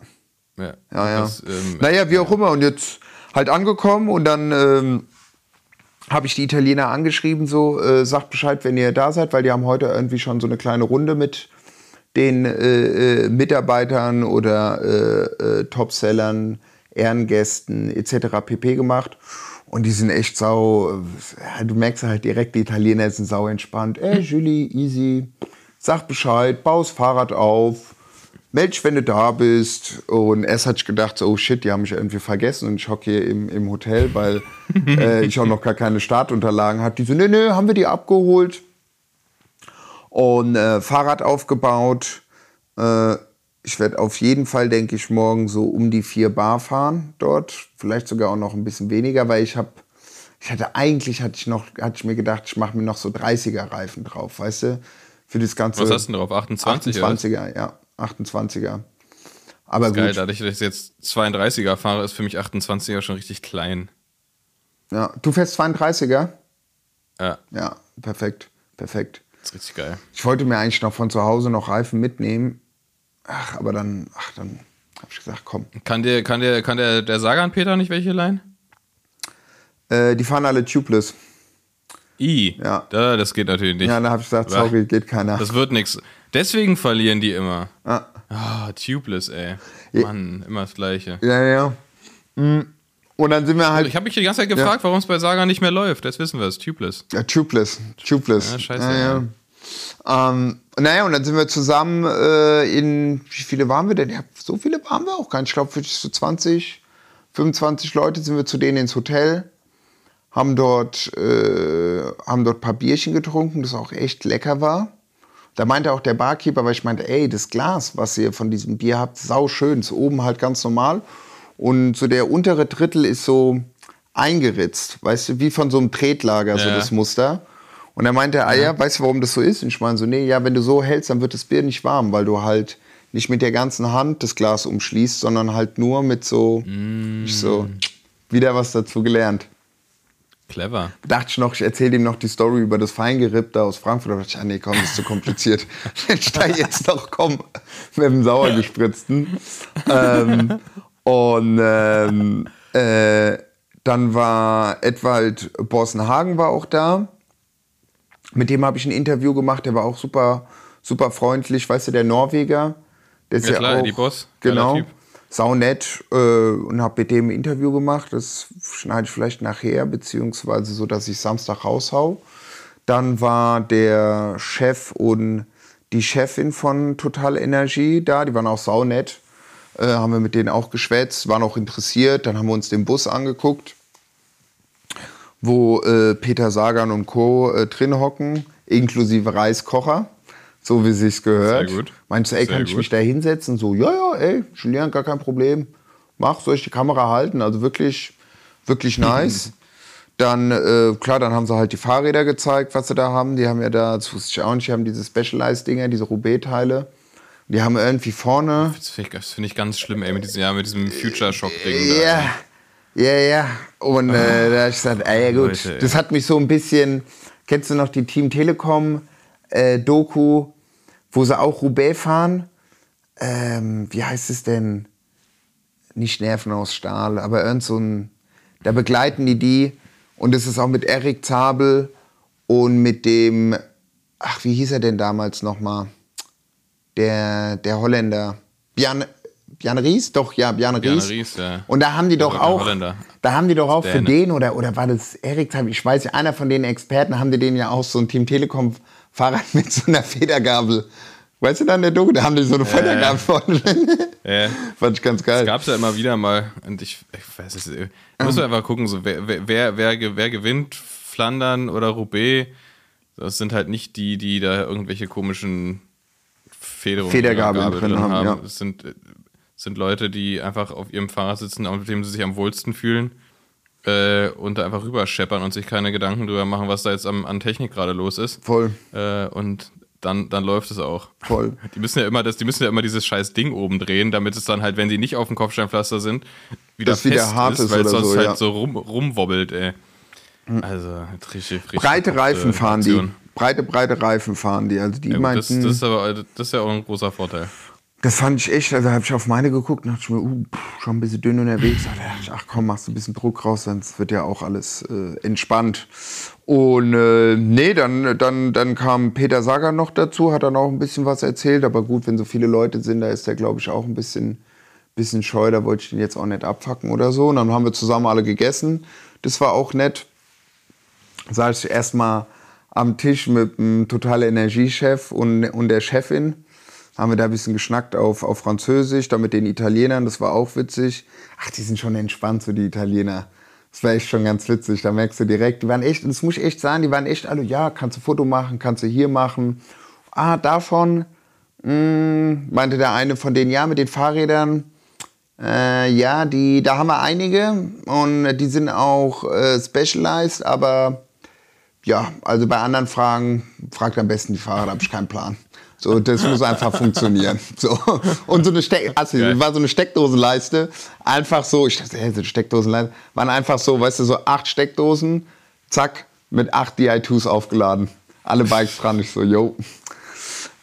Ja, Ja, ja. Das, ähm, naja, wie auch immer. Und jetzt halt angekommen und dann ähm, habe ich die Italiener angeschrieben, so, äh, sagt Bescheid, wenn ihr da seid, weil die haben heute irgendwie schon so eine kleine Runde mit den äh, äh, Mitarbeitern oder äh, äh, Topsellern, Ehrengästen etc. pp. gemacht. Und die sind echt sau, äh, du merkst halt direkt, die Italiener sind sau entspannt. Ey, Julie, easy, sag Bescheid, baus Fahrrad auf, meld dich, wenn du da bist. Und erst hatte ich gedacht, so, oh shit, die haben mich irgendwie vergessen und ich hocke hier im, im Hotel, weil (laughs) äh, ich auch noch gar keine Startunterlagen hatte. Die so, nö, nö, haben wir die abgeholt und äh, Fahrrad aufgebaut. Äh, ich werde auf jeden Fall, denke ich, morgen so um die vier Bar fahren dort. Vielleicht sogar auch noch ein bisschen weniger, weil ich habe, ich hatte eigentlich, hatte ich noch, hatte ich mir gedacht, ich mache mir noch so 30er Reifen drauf, weißt du? Für das ganze. was hast du denn drauf? 28 oder? 28er, ja, 28er. Aber Geil, gut, dadurch, dass ich jetzt 32er fahre, ist für mich 28er schon richtig klein. ja. Du fährst 32er? Ja, Ja, perfekt, perfekt. Das ist richtig geil. Ich wollte mir eigentlich noch von zu Hause noch Reifen mitnehmen. Ach, aber dann, ach, dann habe ich gesagt, komm. Kann der, kann der, kann der, der Sagan Peter nicht welche leihen? Äh, die fahren alle tubeless. I. Ja. Da, das geht natürlich nicht. Ja, da habe ich gesagt, Wa? sorry, geht keiner. Das wird nix. Deswegen verlieren die immer. Ah, tubeless, ey. Ja. Mann, immer das Gleiche. ja, ja. Mm. Und dann sind wir halt. Ich habe mich die ganze Zeit gefragt, warum es bei Sagan nicht mehr läuft. Jetzt wissen wir es. Tubeless. Ja, tubeless. Tubeless. Ja, scheiße, Ja, ja. Ähm, naja, und dann sind wir zusammen äh, in, wie viele waren wir denn? Ja, so viele waren wir auch gar nicht. Ich glaube, so 20, 25 Leute sind wir zu denen ins Hotel, haben dort, äh, haben dort ein paar Bierchen getrunken, das auch echt lecker war. Da meinte auch der Barkeeper, weil ich meinte, ey, das Glas, was ihr von diesem Bier habt, sau schön, ist oben halt ganz normal. Und so der untere Drittel ist so eingeritzt, weißt du, wie von so einem Tretlager, so Ja. das Muster. Und er meinte, ah ja, weißt du, warum das so ist? Und ich meine so, nee, ja, wenn du so hältst, dann wird das Bier nicht warm, weil du halt nicht mit der ganzen Hand das Glas umschließt, sondern halt nur mit so, ich so, wieder was dazu gelernt. Clever. Dachte ich noch, ich erzähle ihm noch die Story über das Feingerippte aus Frankfurt. Da dachte ich, ah nee, komm, das ist zu kompliziert. (laughs) Wenn ich da jetzt noch komme mit dem Sauergespritzten. (laughs) ähm, und ähm, (laughs) äh, dann war Edwald Borsenhagen war auch da. Mit dem habe ich ein Interview gemacht. Der war auch super, super freundlich. Weißt du, der Norweger. Der ist Ja, klar, auch, Eddie Boss. Genau. Saunett äh, und habe mit dem ein Interview gemacht. Das schneide ich vielleicht nachher, beziehungsweise so, dass ich Samstag raushau. Dann war der Chef und die Chefin von Total Energie da. Die waren auch saunett. Äh, haben wir mit denen auch geschwätzt, waren auch interessiert. Dann haben wir uns den Bus angeguckt wo äh, Peter Sagan und Co. Äh, drin hocken, inklusive Reiskocher, so wie sich's gehört. Sehr gut. Meinst du, ey, Sehr kann ich gut. mich da hinsetzen? So, ja, ja, ey, Julian, gar kein Problem. Mach, soll ich die Kamera halten? Also wirklich, wirklich (laughs) nice. Dann, äh, klar, dann haben sie halt die Fahrräder gezeigt, was sie da haben. Die haben ja da, das wusste ich auch nicht, die haben diese Specialized-Dinger, diese Roubaix-Teile. Die haben irgendwie vorne. Das finde ich, find ich ganz schlimm, ey, mit diesem, ja, mit diesem Future-Shock-Ding. da. Ja, ja, ja. Und äh, da habe ich gesagt, ey, ja gut, Leute, das hat mich so ein bisschen, kennst du noch die Team Telekom äh, Doku, wo sie auch Roubaix fahren? ähm, wie heißt es denn? Nicht Nerven aus Stahl, aber irgend so ein, da begleiten die die und es ist auch mit Erik Zabel und mit dem, ach, wie hieß er denn damals nochmal? Der, der Holländer. Bjan, Bjan Ries? Doch, ja, Bjarne Ries. Ries, ja. Und da haben die doch auch, Holländer. da haben die doch auch für Däne. den oder, oder war das Erik? Ich weiß nicht, einer von den Experten haben die den ja auch so ein Team Telekom Fahrrad (laughs) mit so einer Federgabel. Weißt du dann der Doku? Da haben die so eine Federgabel vorne drin. Ja. Fand ich ganz Das geil. gab es ja immer wieder mal. Und ich, ich weiß es. äh, Muss man einfach gucken, so, wer, wer, wer, wer gewinnt, Flandern oder Roubaix. Das sind halt nicht die, die da irgendwelche komischen Federungen Federgabeln Gabel drin haben, ja. Es sind, sind Leute, die einfach auf ihrem Fahrrad sitzen, auf dem sie sich am wohlsten fühlen. Äh, und da einfach rüberscheppern und sich keine Gedanken drüber machen, was da jetzt am, an Technik gerade los ist. Voll, Äh, und dann, dann läuft es auch. voll. (laughs) Die müssen ja immer das, die müssen ja immer dieses scheiß Ding oben drehen, damit es dann halt, wenn sie nicht auf dem Kopfsteinpflaster sind, wieder Das wieder fest hart ist weil es sonst so, halt ja. so rum, rumwobbelt, ey. Also, richtig, richtig Breite Reifen fahren die. Breite, breite Reifen fahren die. Also die Ja, das, meinten, das, das, ist aber, das ist ja auch ein großer Vorteil. fand ich echt, also habe ich auf meine geguckt und dachte ich mir, uh, schon ein bisschen dünn unterwegs. Aber da dachte ich, ach komm, machst du ein bisschen Druck raus, sonst wird ja auch alles äh, entspannt. Und äh, nee, dann, dann, dann kam Peter Sager noch dazu, hat dann auch ein bisschen was erzählt. Aber gut, wenn so viele Leute sind, da ist der, glaube ich, auch ein bisschen, bisschen scheu. Da wollte ich den jetzt auch nicht abfacken oder so. Und dann haben wir zusammen alle gegessen. Das war auch nett. saß ich erstmal am Tisch mit dem total Energiechef und, und der Chefin. Haben wir da ein bisschen geschnackt auf, auf Französisch, dann mit den Italienern, das war auch witzig. Ach, die sind schon entspannt, so die Italiener. Das war echt schon ganz witzig, da merkst du direkt, die waren echt, das muss ich echt sagen, die waren echt alle, ja, kannst du Foto machen, kannst du hier machen. Ah, davon, mh, meinte der eine von denen, ja, mit den Fahrrädern, äh, ja, die, da haben wir einige und die sind auch äh, specialized, aber ja, also bei anderen Fragen fragt am besten die Fahrer, da habe ich keinen Plan. So, das muss einfach funktionieren. (laughs) So. Und so eine Steck, also, Geil. war so eine Steckdosenleiste, einfach so, ich dachte, hey, so eine Steckdosenleiste, waren einfach so, weißt du, so acht Steckdosen, zack, mit acht DI2s aufgeladen. Alle Bikes dran, ich so, yo.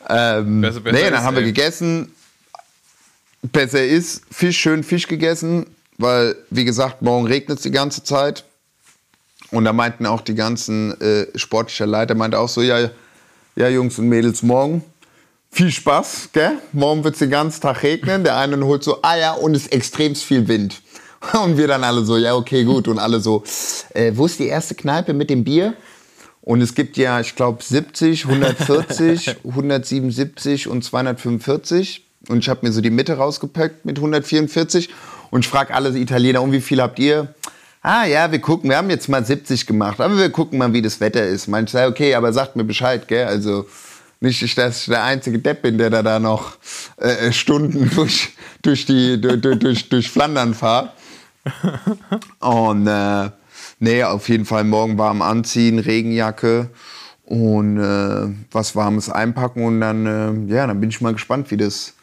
Ähm, Besser- besser nee, dann haben wir ey. gegessen. Besser ist, Fisch, schön Fisch gegessen, weil, wie gesagt, morgen regnet es die ganze Zeit. Und da meinten auch die ganzen äh, sportliche Leiter, meinte auch so, ja, ja, Jungs und Mädels, morgen viel Spaß, gell? Morgen wird es den ganzen Tag regnen. Der eine holt so Eier und es ist extremst viel Wind. (laughs) Und wir dann alle so, ja, okay, gut. Und alle so, äh, wo ist die erste Kneipe mit dem Bier? Und es gibt ja, ich glaube, 70, 140, 177 und 245. Und ich habe mir so die Mitte rausgepackt mit 144. Und ich frage alle Italiener, und wie viel habt ihr? Ah ja, wir gucken, wir haben jetzt mal 70 gemacht, aber wir gucken mal, wie das Wetter ist. Manche sagen, okay, aber sagt mir Bescheid, gell? Also nicht, dass ich der einzige Depp bin, der da, da noch äh, Stunden (laughs) durch, durch, die, durch, durch, durch Flandern fahrt. Und äh, nee, auf jeden Fall morgen warm anziehen, Regenjacke und äh, was Warmes einpacken und dann, äh, ja, dann bin ich mal gespannt, wie das,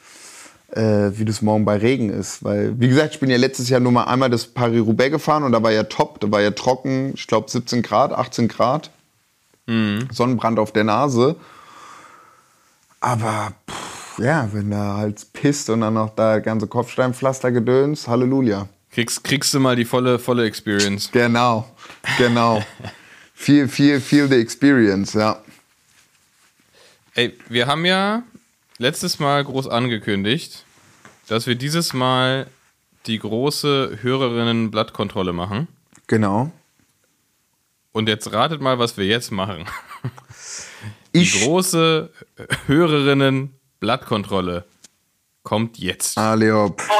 äh, wie das morgen bei Regen ist. Weil, wie gesagt, ich bin ja letztes Jahr nur mal einmal das Paris-Roubaix gefahren und da war ja top, da war ja trocken, ich glaube 17 Grad, 18 Grad. Sonnenbrand auf der Nase. Aber pff, ja, wenn da halt pisst und dann noch da ganze Kopfsteinpflaster gedöns, Halleluja. Kriegst, kriegst du mal die volle, volle Experience. Genau, genau. viel, viel, viel the experience, ja. Ey, wir haben ja letztes Mal groß angekündigt, dass wir dieses Mal die große Hörerinnen-Blattkontrolle machen. Genau. Und jetzt ratet mal, was wir jetzt machen. (laughs) Die Ich, große Hörerinnen-Blattkontrolle kommt jetzt. Arrière pour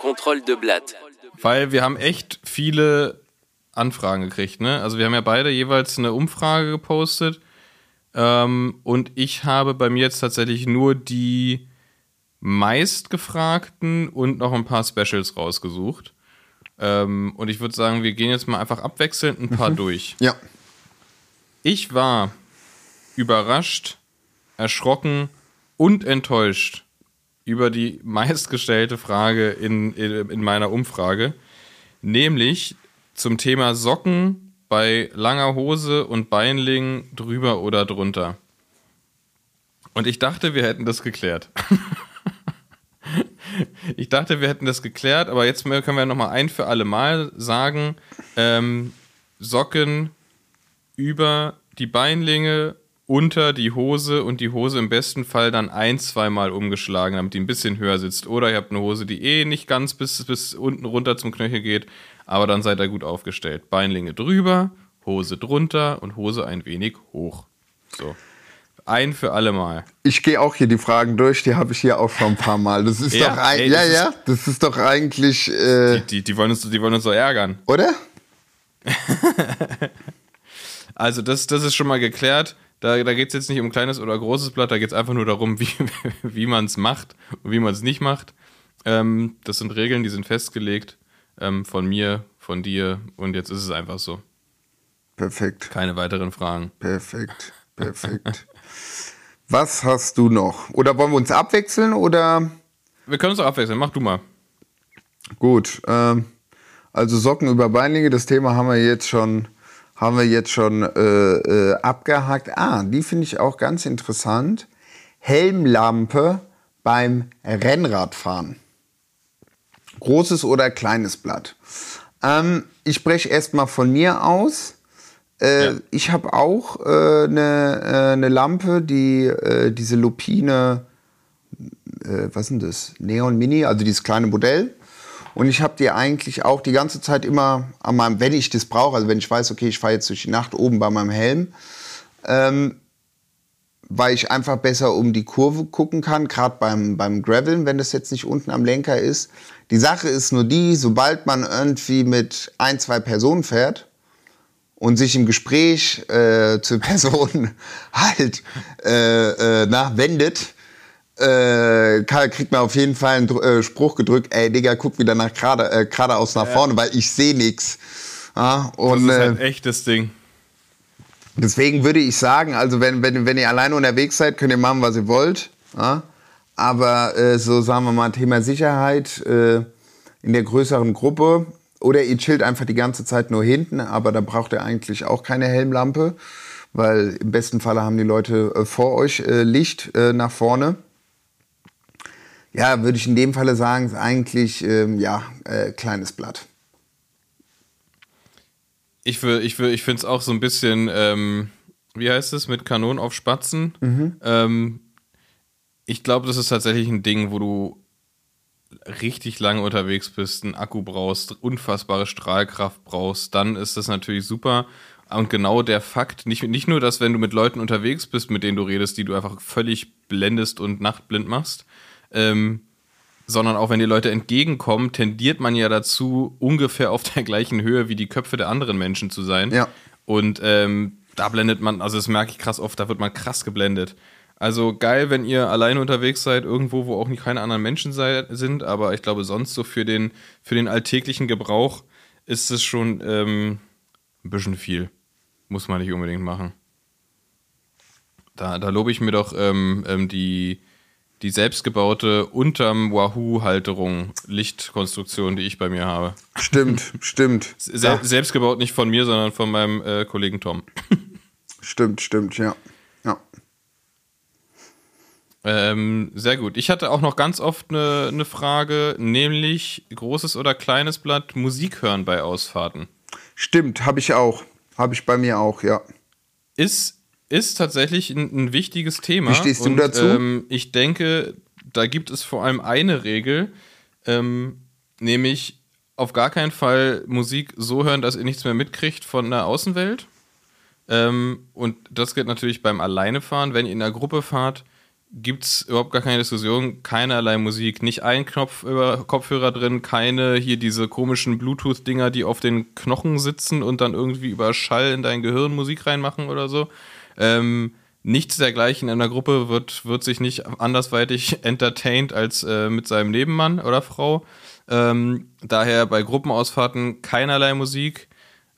Contrôle de Blatt. Weil wir haben echt viele Anfragen gekriegt, ne? Also wir haben ja beide jeweils eine Umfrage gepostet. Ähm, und ich habe bei mir jetzt tatsächlich nur die meistgefragten und noch ein paar Specials rausgesucht. Ähm, und ich würde sagen, wir gehen jetzt mal einfach abwechselnd ein paar durch. Ja. Ich war überrascht, erschrocken und enttäuscht über die meistgestellte Frage in, in, in meiner Umfrage, nämlich zum Thema Socken bei langer Hose und Beinling drüber oder drunter. Und Und ich dachte, wir hätten das geklärt. (laughs) ich dachte, wir hätten das geklärt, aber jetzt können wir nochmal ein für alle Mal sagen, ähm, Socken über die Beinlinge, unter die Hose und die Hose im besten Fall dann ein, zweimal umgeschlagen, damit die ein bisschen höher sitzt. Oder ihr habt eine Hose, die eh nicht ganz bis, bis unten runter zum Knöchel geht, aber dann seid ihr gut aufgestellt. Beinlinge drüber, Hose drunter und Hose ein wenig hoch. So. Ein für alle Mal. Ich gehe auch hier die Fragen durch, die habe ich hier auch schon ein paar Mal. Das ist Ja, doch ein, ey, ja, das ja, das ist doch eigentlich, äh, Die, die, die, wollen uns, die wollen uns so ärgern. oder? (laughs) Also, das, das ist schon mal geklärt. Da, da geht es jetzt nicht um kleines oder großes Blatt, da geht es einfach nur darum, (laughs) wie, wie man es macht und wie man es nicht macht. Ähm, das sind Regeln, die sind festgelegt ähm, von mir, von dir und jetzt ist es einfach so. Perfekt, Keine weiteren Fragen. perfekt, perfekt. (laughs) Was hast du noch? Oder wollen wir uns abwechseln oder? Wir können uns auch abwechseln, mach du mal. Gut, ähm, also Socken über Beinlinge, das Thema haben wir jetzt schon, haben wir jetzt schon äh, äh, abgehakt. Ah, die finde ich auch ganz interessant. Helmlampe beim Rennradfahren. Großes oder kleines Blatt. Ähm, ich spreche erstmal von mir aus. Äh, Ja. Ich habe auch äh, eine äh, eine Lampe, die äh, diese Lupine äh, was ist denn das? Neon Mini, also dieses kleine Modell. Und ich habe die eigentlich auch die ganze Zeit immer an meinem, wenn ich das brauche, also wenn ich weiß, okay, ich fahre jetzt durch die Nacht oben bei meinem Helm, ähm, weil ich einfach besser um die Kurve gucken kann, gerade beim, beim Graveln, wenn das jetzt nicht unten am Lenker ist. Die Sache ist nur die, sobald man irgendwie mit ein, zwei Personen fährt, und sich im Gespräch äh, zur (laughs) Person halt äh, äh, nachwendet, äh, kriegt man auf jeden Fall einen äh, Spruch gedrückt, ey Digga, guck wieder nach gerade äh, geradeaus nach vorne, weil ich sehe nichts. Ja, Das und ist äh, halt echt das Ding. deswegen würde ich sagen, also wenn, wenn, wenn ihr alleine unterwegs seid, könnt ihr machen, was ihr wollt. Ja? Aber äh, so sagen wir mal Thema Sicherheit äh, in der größeren Gruppe oder ihr chillt einfach die ganze Zeit nur hinten, aber da braucht ihr eigentlich auch keine Helmlampe, weil im besten Falle haben die Leute äh, vor euch äh, Licht äh, nach vorne. Ja, würde ich in dem Falle sagen, ist eigentlich ähm, ja äh, kleines Blatt. Ich, will, ich, will, ich finde es auch so ein bisschen, ähm, wie heißt es, mit Kanonen auf Spatzen. Ähm, ich glaube, das ist tatsächlich ein Ding, wo du richtig lange unterwegs bist, einen Akku brauchst, unfassbare Strahlkraft brauchst, dann ist das natürlich super. Und genau der Fakt, nicht, nicht nur, dass wenn du mit Leuten unterwegs bist, mit denen du redest, die du einfach völlig blendest und nachtblind machst, ähm, sondern auch wenn die Leute entgegenkommen, tendiert man ja dazu, ungefähr auf der gleichen Höhe wie die Köpfe der anderen Menschen zu sein. Ja. Und ähm, da blendet man, also das merke ich krass oft, da wird man krass geblendet. Also geil, wenn ihr alleine unterwegs seid, irgendwo, wo auch nicht keine anderen Menschen sei, sind, aber ich glaube, sonst so für den, für den alltäglichen Gebrauch ist es schon ähm, ein bisschen viel. Muss man nicht unbedingt machen. Da, da lobe ich mir doch ähm, ähm, die, die selbstgebaute unterm Wahoo-Halterung Lichtkonstruktion, die ich bei mir habe. Stimmt, stimmt. Se Ja. Selbstgebaut nicht von mir, sondern von meinem äh, Kollegen Tom. Stimmt, stimmt, ja. Ja. Ähm, sehr gut. Ich hatte auch noch ganz oft eine, eine Frage, nämlich großes oder kleines Blatt Musik hören bei Ausfahrten. Stimmt, habe ich auch. Habe ich bei mir auch, ja. Ist, ist tatsächlich ein, ein wichtiges Thema. Wie stehst du und, dazu? Ähm, ich denke, da gibt es vor allem eine Regel, ähm, nämlich auf gar keinen Fall Musik so hören, dass ihr nichts mehr mitkriegt von der Außenwelt. Ähm, und das gilt natürlich beim Alleinefahren. Wenn ihr in der Gruppe fahrt, gibt es überhaupt gar keine Diskussion, keinerlei Musik, nicht ein Knopf über Kopfhörer drin, keine hier diese komischen Bluetooth-Dinger, die auf den Knochen sitzen und dann irgendwie über Schall in dein Gehirn Musik reinmachen oder so. Ähm, nichts dergleichen in der Gruppe wird, wird sich nicht andersweitig (laughs) entertained als äh, mit seinem Nebenmann oder Frau. Ähm, daher bei Gruppenausfahrten keinerlei Musik.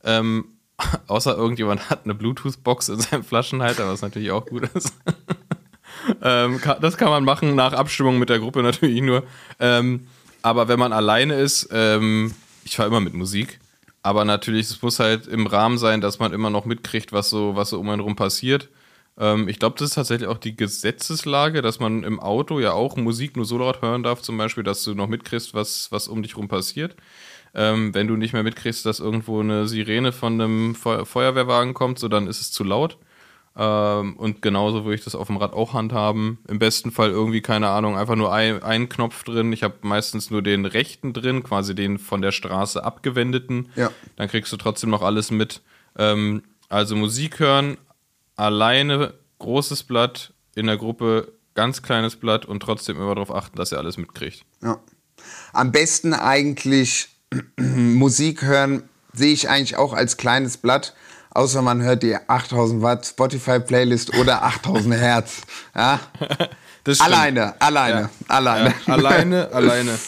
Ähm, (laughs) außer irgendjemand hat eine Bluetooth-Box in seinem Flaschenhalter, was natürlich auch gut ist. (laughs) ähm, das kann man machen, nach Abstimmung mit der Gruppe natürlich nur. Ähm, aber wenn man alleine ist, ähm, ich fahre immer mit Musik. Aber natürlich, es muss halt im Rahmen sein, dass man immer noch mitkriegt, was so, was so um einen rum passiert. Ähm, ich glaube, das ist tatsächlich auch die Gesetzeslage, dass man im Auto ja auch Musik nur so laut hören darf, zum Beispiel, dass du noch mitkriegst, was, was um dich rum passiert. Ähm, wenn du nicht mehr mitkriegst, dass irgendwo eine Sirene von einem Feu Feuerwehrwagen kommt, so dann ist es zu laut. Ähm, und genauso würde ich das auf dem Rad auch handhaben. Im besten Fall irgendwie, keine Ahnung, einfach nur ein, einen Knopf drin. Ich habe meistens nur den rechten drin, quasi den von der Straße abgewendeten. Ja. Dann kriegst du trotzdem noch alles mit. Ähm, also Musik hören, alleine großes Blatt, in der Gruppe ganz kleines Blatt und trotzdem immer darauf achten, dass er alles mitkriegt. Ja. Am besten eigentlich (clears throat) Musik hören, sehe ich eigentlich auch als kleines Blatt, außer man hört die 8000 Watt Spotify Playlist oder 8000 Hertz. (laughs) Ja? Alleine, alleine, Ja. alleine. Ja, alleine, alleine.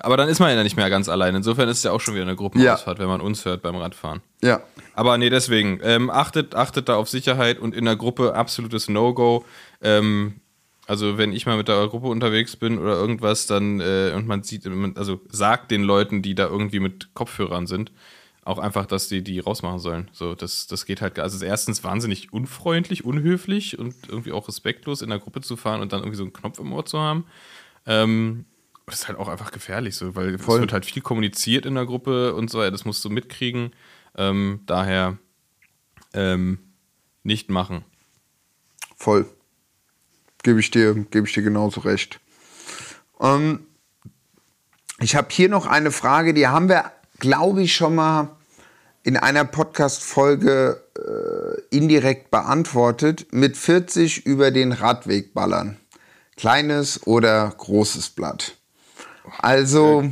Aber dann ist man ja nicht mehr ganz alleine. Insofern ist es ja auch schon wieder eine Gruppenausfahrt, wenn man uns hört beim Radfahren. Ja. Aber nee, deswegen, ähm, achtet, achtet da auf Sicherheit und in der Gruppe absolutes No-Go. Ähm, also wenn ich mal mit der Gruppe unterwegs bin oder irgendwas, dann äh, und man sieht, also sagt den Leuten, die da irgendwie mit Kopfhörern sind, auch einfach, dass die die rausmachen sollen. So, das, das geht halt, gar- also es ist erstens wahnsinnig unfreundlich, unhöflich und irgendwie auch respektlos in der Gruppe zu fahren und dann irgendwie so einen Knopf im Ohr zu haben. Ähm, das ist halt auch einfach gefährlich, so, weil Voll. es wird halt viel kommuniziert in der Gruppe und so, das musst du mitkriegen. Ähm, daher ähm, nicht machen. Voll. Gebe ich dir, gebe ich dir genauso recht. Ähm, ich habe hier noch eine Frage, die haben wir, glaube ich, schon mal in einer Podcast-Folge äh, indirekt beantwortet. Mit 40 über den Radweg ballern. Kleines oder großes Blatt. Also,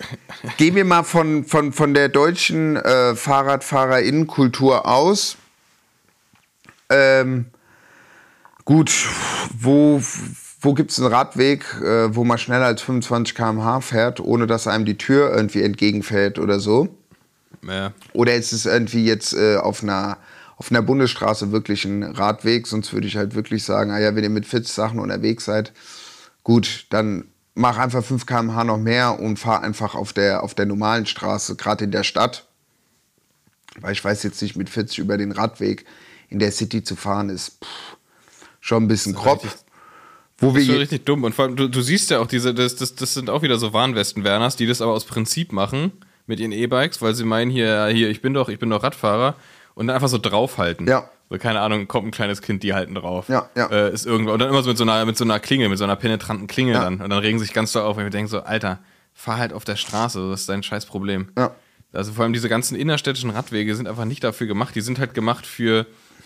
(laughs) gehen wir mal von, von, von der deutschen äh, FahrradfahrerInnenkultur aus. Ähm, Gut, wo, wo gibt es einen Radweg, äh, wo man schneller als 25 km/h fährt, ohne dass einem die Tür irgendwie entgegenfällt oder so? Ja, Oder ist es irgendwie jetzt äh, auf, einer, auf einer Bundesstraße wirklich ein Radweg? Sonst würde ich halt wirklich sagen, ah ja, wenn ihr mit 40 Sachen unterwegs seid, gut, dann mach einfach 5 km/h noch mehr und fahr einfach auf der, auf der normalen Straße, gerade in der Stadt. Weil ich weiß jetzt nicht, mit 40 über den Radweg in der City zu fahren, ist pff, schon ein bisschen grob. Wo wir Das ist schon richtig dumm. Und vor allem, du, du siehst ja auch diese, das, das, das sind auch wieder so Warnwesten-Werners, die das aber aus Prinzip machen mit ihren E-Bikes, weil sie meinen, hier, hier, ich bin doch, ich bin doch Radfahrer und dann einfach so draufhalten. Ja. So, keine Ahnung, kommt ein kleines Kind, die halten drauf. Ja, ja. Äh, ist irgendwo, und dann immer so mit so einer, mit so einer Klingel, mit so einer penetranten Klingel Ja. dann. Und dann regen sich ganz doll auf, und ich denke so, Alter, fahr halt auf der Straße, das ist dein scheiß Problem. Ja. Also vor allem diese ganzen innerstädtischen Radwege sind einfach nicht dafür gemacht. Die sind halt gemacht für,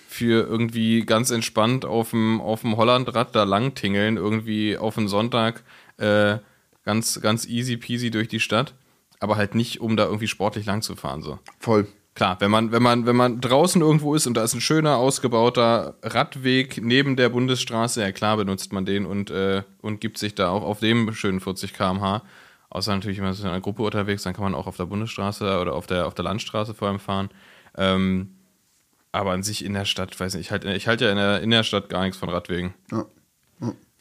für irgendwie ganz entspannt auf dem, auf dem Hollandrad da lang tingeln, irgendwie auf einen Sonntag äh, ganz, ganz easy peasy durch die Stadt. Aber halt nicht, um da irgendwie sportlich lang zu fahren. So. voll. Klar, wenn man, wenn man, wenn man draußen irgendwo ist und da ist ein schöner, ausgebauter Radweg neben der Bundesstraße, ja klar benutzt man den und, äh, und gibt sich da auch auf dem schönen 40 km/h. Außer natürlich, wenn man ist in einer Gruppe unterwegs, dann kann man auch auf der Bundesstraße oder auf der, auf der Landstraße vor allem fahren. Ähm, aber an sich in der Stadt, weiß nicht, ich halte ich halt ja in der Innenstadt gar nichts von Radwegen. Ja.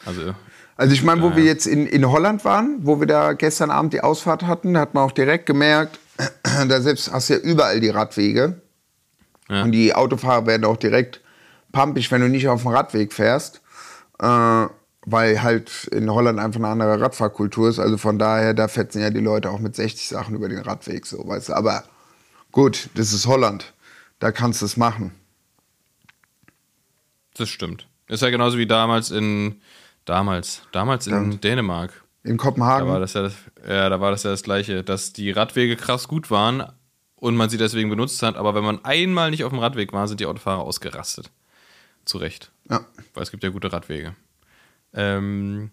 Also, Also ich meine, wo wir jetzt in, in Holland waren, wo wir da gestern Abend die Ausfahrt hatten, hat man auch direkt gemerkt, (clears throat) da selbst hast du ja überall die Radwege. Ja. Und die Autofahrer werden auch direkt pumpig, wenn du nicht auf dem Radweg fährst. Äh, weil halt in Holland einfach eine andere Radfahrkultur ist. Also von daher, da fetzen ja die Leute auch mit 60 Sachen über den Radweg, so, weißt du. Aber gut, das ist Holland. Da kannst du es machen. das stimmt. Ist ja genauso wie damals in, damals, damals in Dänemark. In Da Kopenhagen. war das ja das, ja, da war das ja das Gleiche, dass die Radwege krass gut waren und man sie deswegen benutzt hat, aber wenn man einmal nicht auf dem Radweg war, sind die Autofahrer ausgerastet. Zu Recht. ja. Weil es gibt ja gute Radwege. Ähm,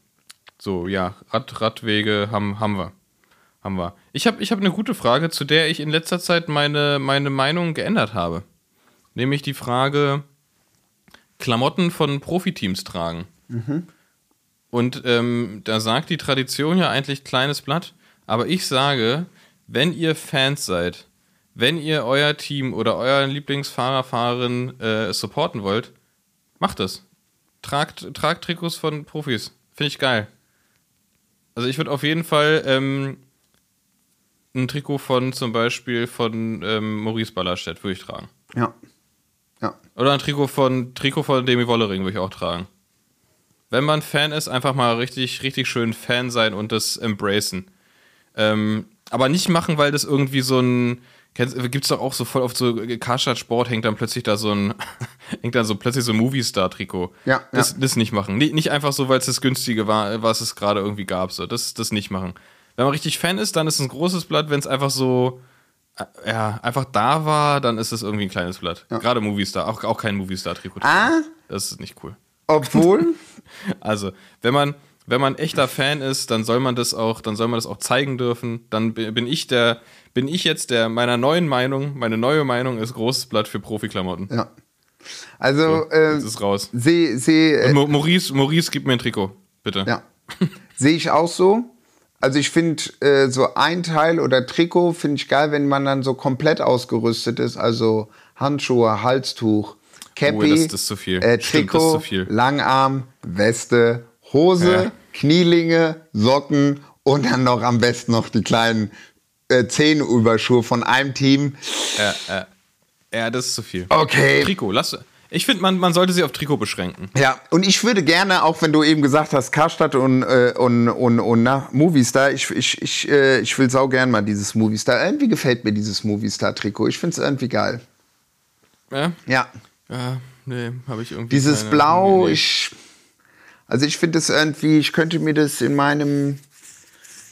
so, ja, Rad, Radwege haben, haben wir. Haben wir. Ich habe ich hab eine gute Frage, zu der ich in letzter Zeit meine, meine Meinung geändert habe. Nämlich die Frage, Klamotten von Profiteams tragen. Und ähm, da sagt die Tradition ja eigentlich kleines Blatt, aber ich sage, wenn ihr Fans seid, wenn ihr euer Team oder euren Lieblingsfahrer, Fahrerin äh, supporten wollt, macht es. Tragt, tragt Trikots von Profis. Finde ich geil. Also ich würde auf jeden Fall ähm, ein Trikot von zum Beispiel von ähm, Maurice Ballerstedt würde ich tragen. Ja. Ja. Oder ein Trikot von Trikot von Demi Wollering würde ich auch tragen. Wenn man Fan ist, einfach mal richtig, richtig schön Fan sein und das embracen. Ähm, aber nicht machen, weil das irgendwie so ein. Gibt es doch auch so voll oft so Karstadt Sport hängt dann plötzlich da so ein (laughs) hängt dann so plötzlich so ein Movie-Star-Trikot. Ja, das, ja. das nicht machen. Nicht, einfach so, weil es das günstige war, was es gerade irgendwie gab. So, das, das nicht machen. Wenn man richtig Fan ist, dann ist es ein großes Blatt. Wenn es einfach so äh, ja einfach da war, dann ist es irgendwie ein kleines Blatt. Gerade Movie-Star, auch, auch kein Movie-Star-Trikot. Ah, Das ist nicht cool. obwohl, (laughs) Also, wenn man, wenn man echter Fan ist, dann soll man das auch, dann soll man das auch zeigen dürfen. Dann bi- bin ich der, bin ich jetzt der meiner neuen Meinung, meine neue Meinung ist großes Blatt für Profiklamotten. ja. Also, äh, Das ist raus. sehe seh, Und äh, Maurice, Maurice, gib mir ein Trikot, bitte. ja. (laughs) sehe ich auch so. Also ich finde äh, so ein Teil oder Trikot finde ich geil, wenn man dann so komplett ausgerüstet ist. Also Handschuhe, Halstuch, Cappy, Oh, das- das zu viel. Äh, Stimmt, Trikot, zu viel. Langarm, Weste, Hose, Ja. Knielinge, Socken und dann noch am besten noch die kleinen äh, Zehenüberschuhe von einem Team. Ja, äh, ja, das ist zu viel. Okay. Trikot, lass. Ich finde, man, man sollte sich auf Trikot beschränken. Ja, und ich würde gerne, auch wenn du eben gesagt hast, Karstadt und, äh, und, und, und na, Movistar, ich, ich, ich, äh, ich will sau gern mal dieses Movistar. Irgendwie gefällt mir dieses Movistar-Trikot. Ich finde es irgendwie geil. Ja, Ja. Ja nee, habe ich irgendwie. Dieses keine- Blau, nee. ich. Also ich finde es irgendwie, ich könnte mir das in meinem.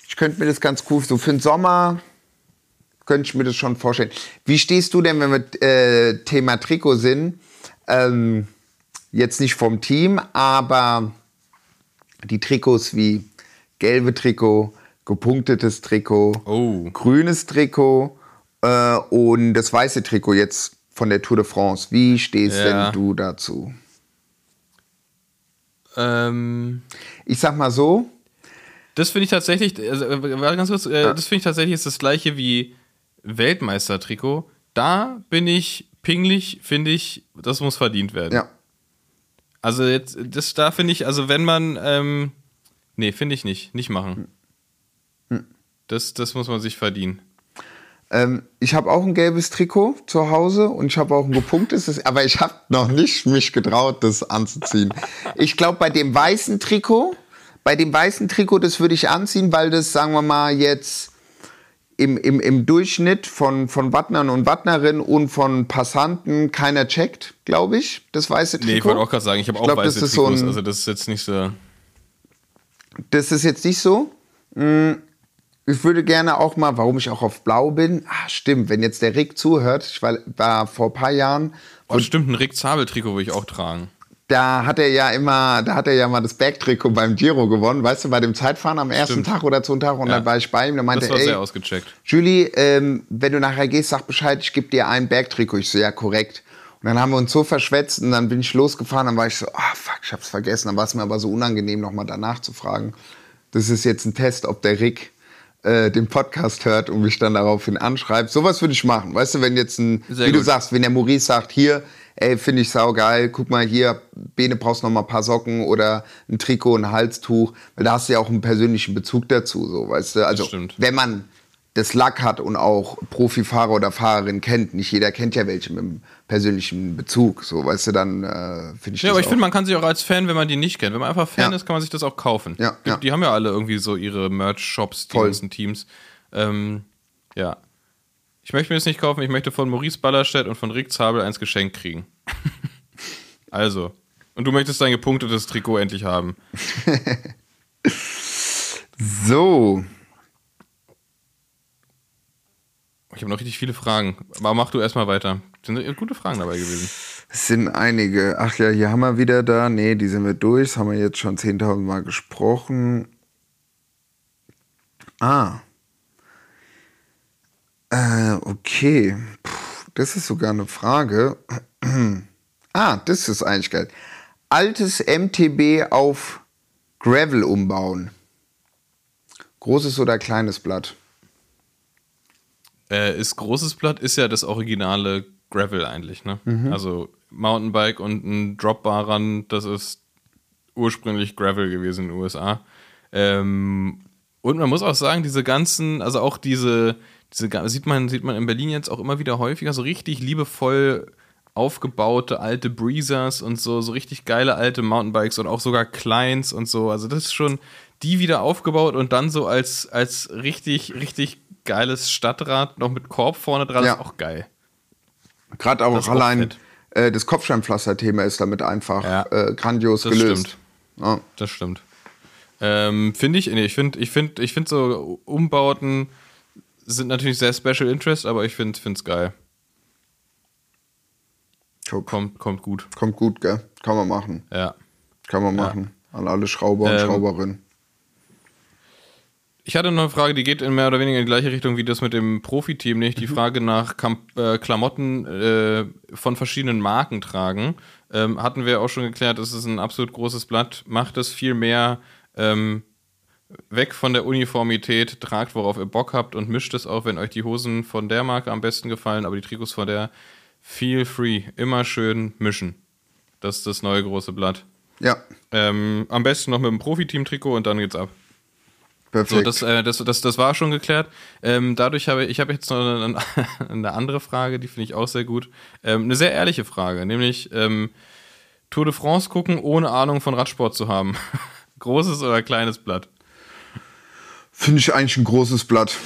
Ich könnte mir das ganz cool, so für den Sommer könnte ich mir das schon vorstellen. Wie stehst du denn, wenn wir äh, Thema Trikot sind? Ähm, jetzt nicht vom Team, aber die Trikots wie gelbe Trikot, gepunktetes Trikot, Oh. grünes Trikot äh, und das weiße Trikot jetzt von der Tour de France. Wie stehst Ja. denn du dazu? Ähm, Ich sag mal so, Das finde ich tatsächlich, also, ganz kurz, äh, das finde ich tatsächlich ist das gleiche wie Weltmeister-Trikot. Da bin ich pinglich, finde ich, das muss verdient werden. ja. Also jetzt, das da finde ich, also wenn man, ähm, nee, finde ich nicht, nicht machen. Hm. Das, das muss man sich verdienen. Ähm, ich habe auch ein gelbes Trikot zu Hause und ich habe auch ein gepunktetes, aber ich habe noch nicht mich getraut, das anzuziehen. Ich glaube, bei dem weißen Trikot, bei dem weißen Trikot, das würde ich anziehen, weil das, sagen wir mal, jetzt im, im, im Durchschnitt von, von Wattnern und Wattnerinnen und von Passanten keiner checkt, glaube ich, das weiße Trikot. Nee, ich wollte auch gerade sagen, ich habe auch glaub, weiße ist so Trikots, ein- also das ist jetzt nicht so. Das ist jetzt nicht so. Mm, Ich würde gerne auch mal, warum ich auch auf Blau bin. Ah, stimmt, wenn jetzt der Rick zuhört, ich war, war vor ein paar Jahren, Oh, stimmt, ein Rick Zabel-Trikot würde ich auch tragen. da hat er ja immer, da hat er ja mal das Bergtrikot beim Giro gewonnen, weißt du, bei dem Zeitfahren am ersten Stimmt. Tag oder zweiten Tag und Ja. dann war ich bei ihm, da meinte er, ey, sehr ausgecheckt. Julie, ähm, wenn du nachher gehst, sag Bescheid, ich gebe dir ein Bergtrikot. Ich so, ja, korrekt. Und dann haben wir uns so verschwätzt und dann bin ich losgefahren, dann war ich so, ah, fuck, ich hab's vergessen. Dann war es mir aber so unangenehm, nochmal danach zu fragen. Das ist jetzt ein Test, ob der Rick äh, den Podcast hört und mich dann daraufhin anschreibt. Sowas würde ich machen. Weißt du, wenn jetzt ein, Sehr wie du gut. sagst, wenn der Maurice sagt, hier, ey, finde ich saugeil, guck mal hier, Bene brauchst noch mal ein paar Socken oder ein Trikot, ein Halstuch, weil da hast du ja auch einen persönlichen Bezug dazu, so, weißt du. Also, wenn man das Lack hat und auch Profifahrer oder Fahrerin kennt, nicht jeder kennt ja welche mit einem persönlichen Bezug, so, weißt du, dann äh, finde ich Ja, aber ich finde, man kann sich auch als Fan, wenn man die nicht kennt, wenn man einfach Fan Ja. ist, kann man sich das auch kaufen. Ja, die, ja. die haben ja alle irgendwie so ihre Merch-Shops, die ganzen Teams. Ähm, ja. Ich möchte mir das nicht kaufen, ich möchte von Maurice Ballerstedt und von Rick Zabel eins geschenkt kriegen. (laughs) also. Und du möchtest dein gepunktetes Trikot endlich haben. (laughs) So, Ich habe noch richtig viele Fragen. Aber mach du erstmal weiter. Sind gute Fragen dabei gewesen. es sind einige. Ach ja, hier haben wir wieder da. Nee, die sind wir durch. Das haben wir jetzt schon 10.000 Mal gesprochen. Ah. Äh, okay. Puh, das ist sogar eine Frage. (clears throat) ah, das ist eigentlich geil. Altes MTB auf Gravel umbauen. Großes oder kleines Blatt? Äh, ist großes Blatt ist ja das originale Gravel eigentlich, ne? Also Mountainbike und ein Dropbar ran, das ist ursprünglich Gravel gewesen in den USA. Ähm, und man muss auch sagen, diese ganzen, also auch diese, diese sieht man, sieht man in Berlin jetzt auch immer wieder häufiger, so richtig liebevoll aufgebaute alte Breezers und so, so richtig geile alte Mountainbikes und auch sogar Kleins und so. Also das ist schon die wieder aufgebaut und dann so als, als richtig, richtig geiles Stadtrad noch mit Korb vorne dran Ja. ist auch geil. Gerade auch auch allein äh, das Kopfsteinpflaster-Thema ist damit einfach Ja. äh, grandios Das gelöst. stimmt. Ja. Das stimmt. Ähm, finde ich, nee, ich finde, ich finde, ich finde so Umbauten sind natürlich sehr Special Interest, aber ich finde es geil. Kommt, kommt gut. Kommt gut, gell? Kann man machen. Ja. Kann man machen. An alle Schrauber und Ähm, Schrauberinnen. Ich hatte noch eine Frage, die geht in mehr oder weniger in die gleiche Richtung wie das mit dem Profiteam, nicht die Frage nach Kamp äh, Klamotten äh, von verschiedenen Marken tragen. Ähm, hatten wir auch schon geklärt, es ist ein absolut großes Blatt. Macht es viel mehr ähm, weg von der Uniformität, tragt, worauf ihr Bock habt und mischt es auch, wenn euch die Hosen von der Marke am besten gefallen, aber die Trikots von der. Feel free. Immer schön mischen. Das ist das neue große Blatt. Ja, Ähm, am besten noch mit dem Profiteam-Trikot und dann geht's ab. Perfekt. So, das, äh, das, das, das war schon geklärt. Ähm, dadurch habe ich habe jetzt noch eine, (laughs) eine andere Frage, die finde ich auch sehr gut. Ähm, eine sehr ehrliche Frage, nämlich ähm, Tour de France gucken, ohne Ahnung von Radsport zu haben. (laughs) Großes oder kleines Blatt? Finde ich eigentlich ein großes Blatt.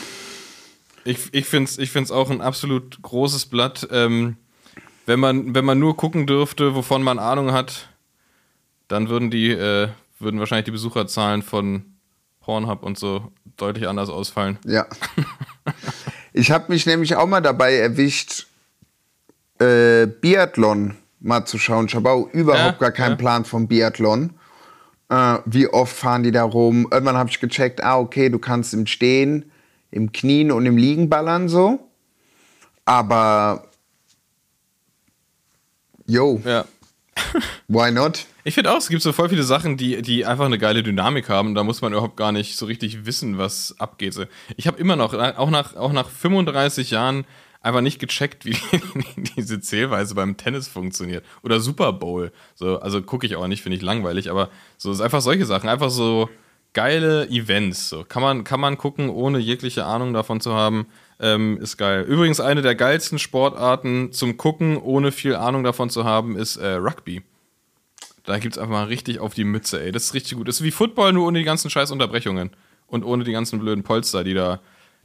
Ich, ich finde es ich find's auch ein absolut großes Blatt. Ähm, wenn, man, wenn man nur gucken dürfte, wovon man Ahnung hat, dann würden die, äh, würden wahrscheinlich die Besucherzahlen von Pornhub und so deutlich anders ausfallen. Ja. ich habe mich nämlich auch mal dabei erwischt, äh, Biathlon mal zu schauen. Ich habe auch überhaupt Ja, gar keinen ja. Plan vom Biathlon. Äh, wie oft fahren die da rum? Irgendwann habe ich gecheckt, ah, okay, du kannst im Stehen, im Knien und im Liegen ballern so. Aber, yo, Ja. why not? Ich finde auch, es gibt so voll viele Sachen, die, die einfach eine geile Dynamik haben. Da muss man überhaupt gar nicht so richtig wissen, was abgeht. Ich habe immer noch, auch nach, auch nach 35 Jahren, einfach nicht gecheckt, wie (laughs) diese Zählweise beim Tennis funktioniert. Oder Super Bowl. So, also gucke ich auch nicht, finde ich langweilig. Aber so ist einfach solche Sachen. Einfach so geile Events. So. Kann, man, kann man gucken, ohne jegliche Ahnung davon zu haben. Ähm, ist geil. Übrigens, eine der geilsten Sportarten zum Gucken, ohne viel Ahnung davon zu haben, ist äh, Rugby. Da gibt's einfach mal richtig auf die Mütze, ey. Das ist richtig gut. Das ist wie Football, nur ohne die ganzen scheiß Unterbrechungen. Und ohne die ganzen blöden Polster, die da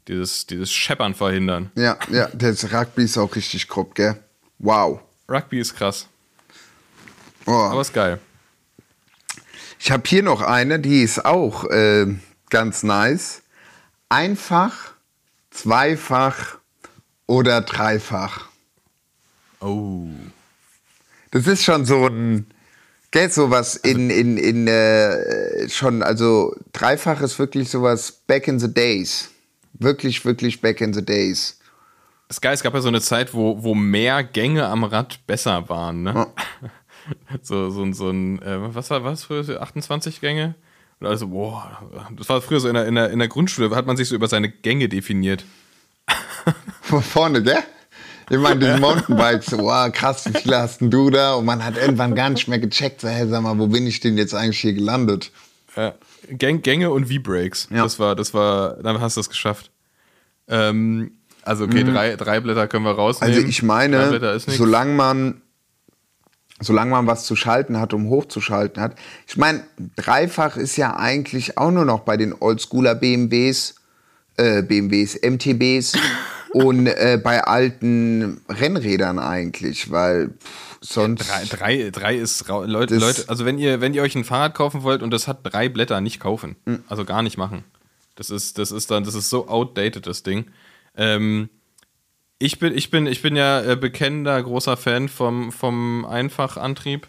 dieses, dieses Scheppern verhindern. Ja, ja, das Rugby ist auch richtig grob, gell? Wow. Rugby ist krass. Oh. Aber ist geil. Ich habe hier noch eine, die ist auch äh, ganz nice. Einfach, zweifach oder dreifach. Oh. Das ist schon so ein, gell, sowas in, in, in, äh, schon, also dreifach ist wirklich sowas back in the days. Wirklich, wirklich back in the days. Das geil, es gab ja so eine Zeit, wo, wo mehr Gänge am Rad besser waren, ne? (laughs) So, so, ein- so ein, äh, was war was früher? 28 Gänge? Und also, boah, das war früher so in der, in, der, in der Grundschule, hat man sich so über seine Gänge definiert. Von vorne, gell? Ich meine, diese Mountainbikes, so, wow, krass, wie viele hast denn du da? Und man hat irgendwann gar nicht mehr gecheckt, so, hey, sag mal, wo bin ich denn jetzt eigentlich hier gelandet? Ja. Gänge und V-Breaks. Ja. Das war, das war, dann hast du es geschafft. Ähm, also, okay, drei, drei Blätter können wir rausnehmen. Mhm. Also ich meine, solange man, solange man was zu schalten hat, um hochzuschalten hat. Ich meine, dreifach ist ja eigentlich auch nur noch bei den Oldschooler BMWs, äh, BMWs, MTBs und äh, bei alten Rennrädern eigentlich, weil pff, sonst. Drei, drei, drei ist Leute, Leute, also wenn ihr, wenn ihr euch ein Fahrrad kaufen wollt und das hat drei Blätter, nicht kaufen. Hm. Also gar nicht machen. Das ist, das ist dann, das ist so outdated, das Ding. Ähm, ich bin, ich bin, ich bin ja äh, bekennender großer Fan vom, vom Einfachantrieb.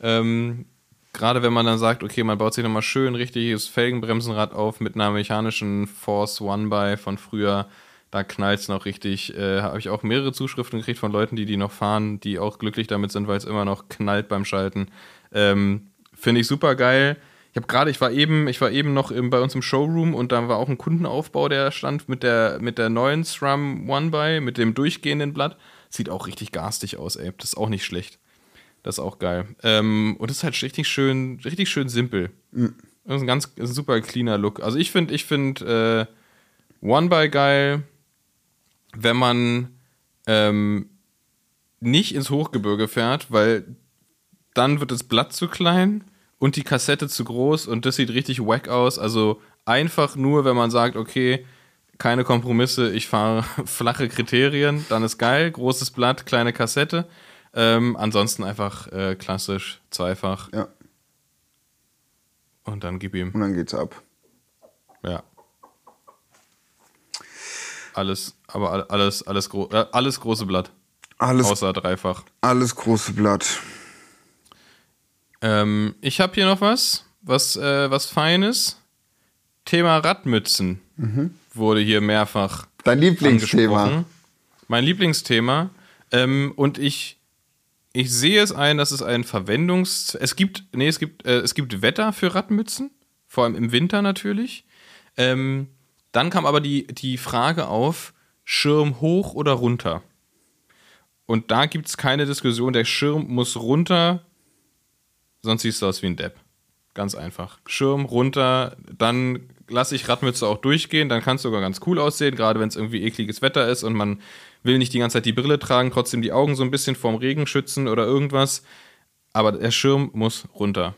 Ähm, Gerade wenn man dann sagt, okay, man baut sich nochmal schön richtiges Felgenbremsenrad auf mit einer mechanischen Force One by von früher. Da knallt es noch richtig. Äh, Habe ich auch mehrere Zuschriften gekriegt von Leuten, die die noch fahren, die auch glücklich damit sind, weil es immer noch knallt beim Schalten. Ähm, Finde ich super geil. Ich habe gerade, ich war eben, ich war eben noch im, bei uns im Showroom und da war auch ein Kundenaufbau, der stand mit der, mit der neuen SRAM One by, mit dem durchgehenden Blatt. Sieht auch richtig garstig aus, ey. Das ist auch nicht schlecht. Das ist auch geil. Ähm, und das ist halt richtig schön, richtig schön simpel. Das ist ein ganz ist ein super cleaner Look. Also ich finde, ich finde äh, One by geil, wenn man ähm, nicht ins Hochgebirge fährt, weil dann wird das Blatt zu klein und die Kassette zu groß und das sieht richtig wack aus. Also einfach nur, wenn man sagt, okay, keine Kompromisse, ich fahre (laughs) flache Kriterien, dann ist geil, großes Blatt, kleine Kassette. Ähm, ansonsten einfach äh, klassisch, zweifach Ja, und dann gib ihm. und dann geht's ab. Ja. Alles, aber all- alles, alles, gro äh, alles große Blatt. Alles, Außer dreifach. alles große Blatt. Ähm, ich habe hier noch was, was, äh, was Feines. Thema Radmützen wurde hier mehrfach Dein Lieblingsthema. Mein Lieblingsthema. Ähm, und ich, ich sehe es ein, dass es ein Verwendungs... Es gibt, nee, es gibt, äh, es gibt Wetter für Radmützen, vor allem im Winter natürlich. Ähm, dann kam aber die, die Frage auf, Schirm hoch oder runter? Und da gibt es keine Diskussion, der Schirm muss runter, sonst siehst du aus wie ein Depp. Ganz einfach. Schirm runter, dann lasse ich Radmütze auch durchgehen, dann kann es sogar ganz cool aussehen, gerade wenn es irgendwie ekliges Wetter ist und man will nicht die ganze Zeit die Brille tragen, trotzdem die Augen so ein bisschen vorm Regen schützen oder irgendwas. Aber der Schirm muss runter.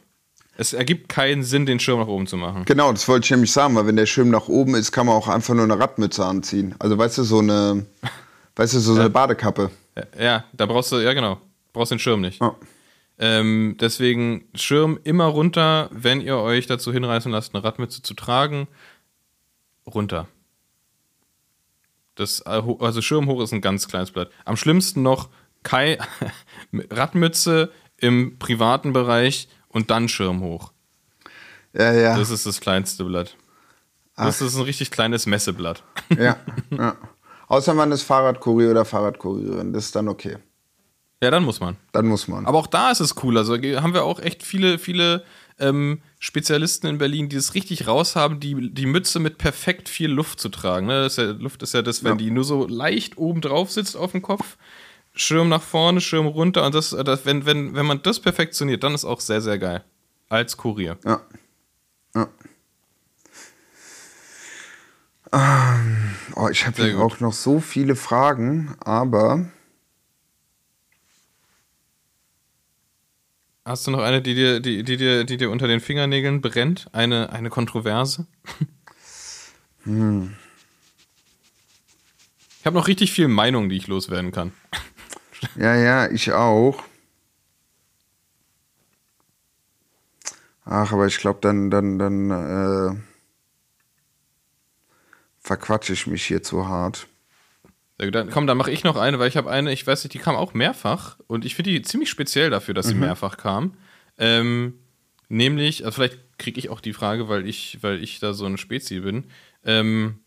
Es ergibt keinen Sinn, den Schirm nach oben zu machen. Genau, das wollte ich nämlich sagen, weil wenn der Schirm nach oben ist, kann man auch einfach nur eine Radmütze anziehen. Also weißt du, so eine, (laughs) weißt du, so eine Badekappe. Ja, da brauchst du, ja genau, brauchst den Schirm nicht. Ja. Ähm, deswegen Schirm immer runter, wenn ihr euch dazu hinreißen lasst, eine Radmütze zu tragen. Runter. Das, also Schirm hoch ist ein ganz kleines Blatt. Am schlimmsten noch Kai, (laughs) Radmütze im privaten Bereich und dann Schirm hoch. Ja, ja. Das ist das kleinste Blatt. Das ist ein richtig kleines Messeblatt. ja, ja. Außer man ist Fahrradkurier oder Fahrradkurierin, das ist dann okay. Ja, dann muss man. Dann muss man. Aber auch da ist es cool. Also haben wir auch echt viele, viele ähm, Spezialisten in Berlin, die es richtig raushaben, die, die Mütze mit perfekt viel Luft zu tragen. Ne? Ist ja, Luft ist ja das, wenn Ja. die nur so leicht oben drauf sitzt auf dem Kopf. Schirm nach vorne, Schirm runter. Und das, das, wenn, wenn, wenn man das perfektioniert, dann ist auch sehr, sehr geil. Als Kurier. Ja. ja. Ähm, oh, ich habe auch noch so viele Fragen, aber Hast du noch eine, die dir, die, die dir, die dir unter den Fingernägeln brennt? Eine, eine Kontroverse? (laughs) Ich habe noch richtig viel Meinung, die ich loswerden kann. Ja, ja, ich auch. Ach, aber ich glaube, dann, dann, dann äh, verquatsche ich mich hier zu hart. Dann, komm, dann mache ich noch eine, weil ich habe eine, ich weiß nicht, die kam auch mehrfach und ich finde die ziemlich speziell dafür, dass sie mehrfach kam. Ähm, nämlich, also vielleicht kriege ich auch die Frage, weil ich, weil ich da so ein Spezi bin. Ähm,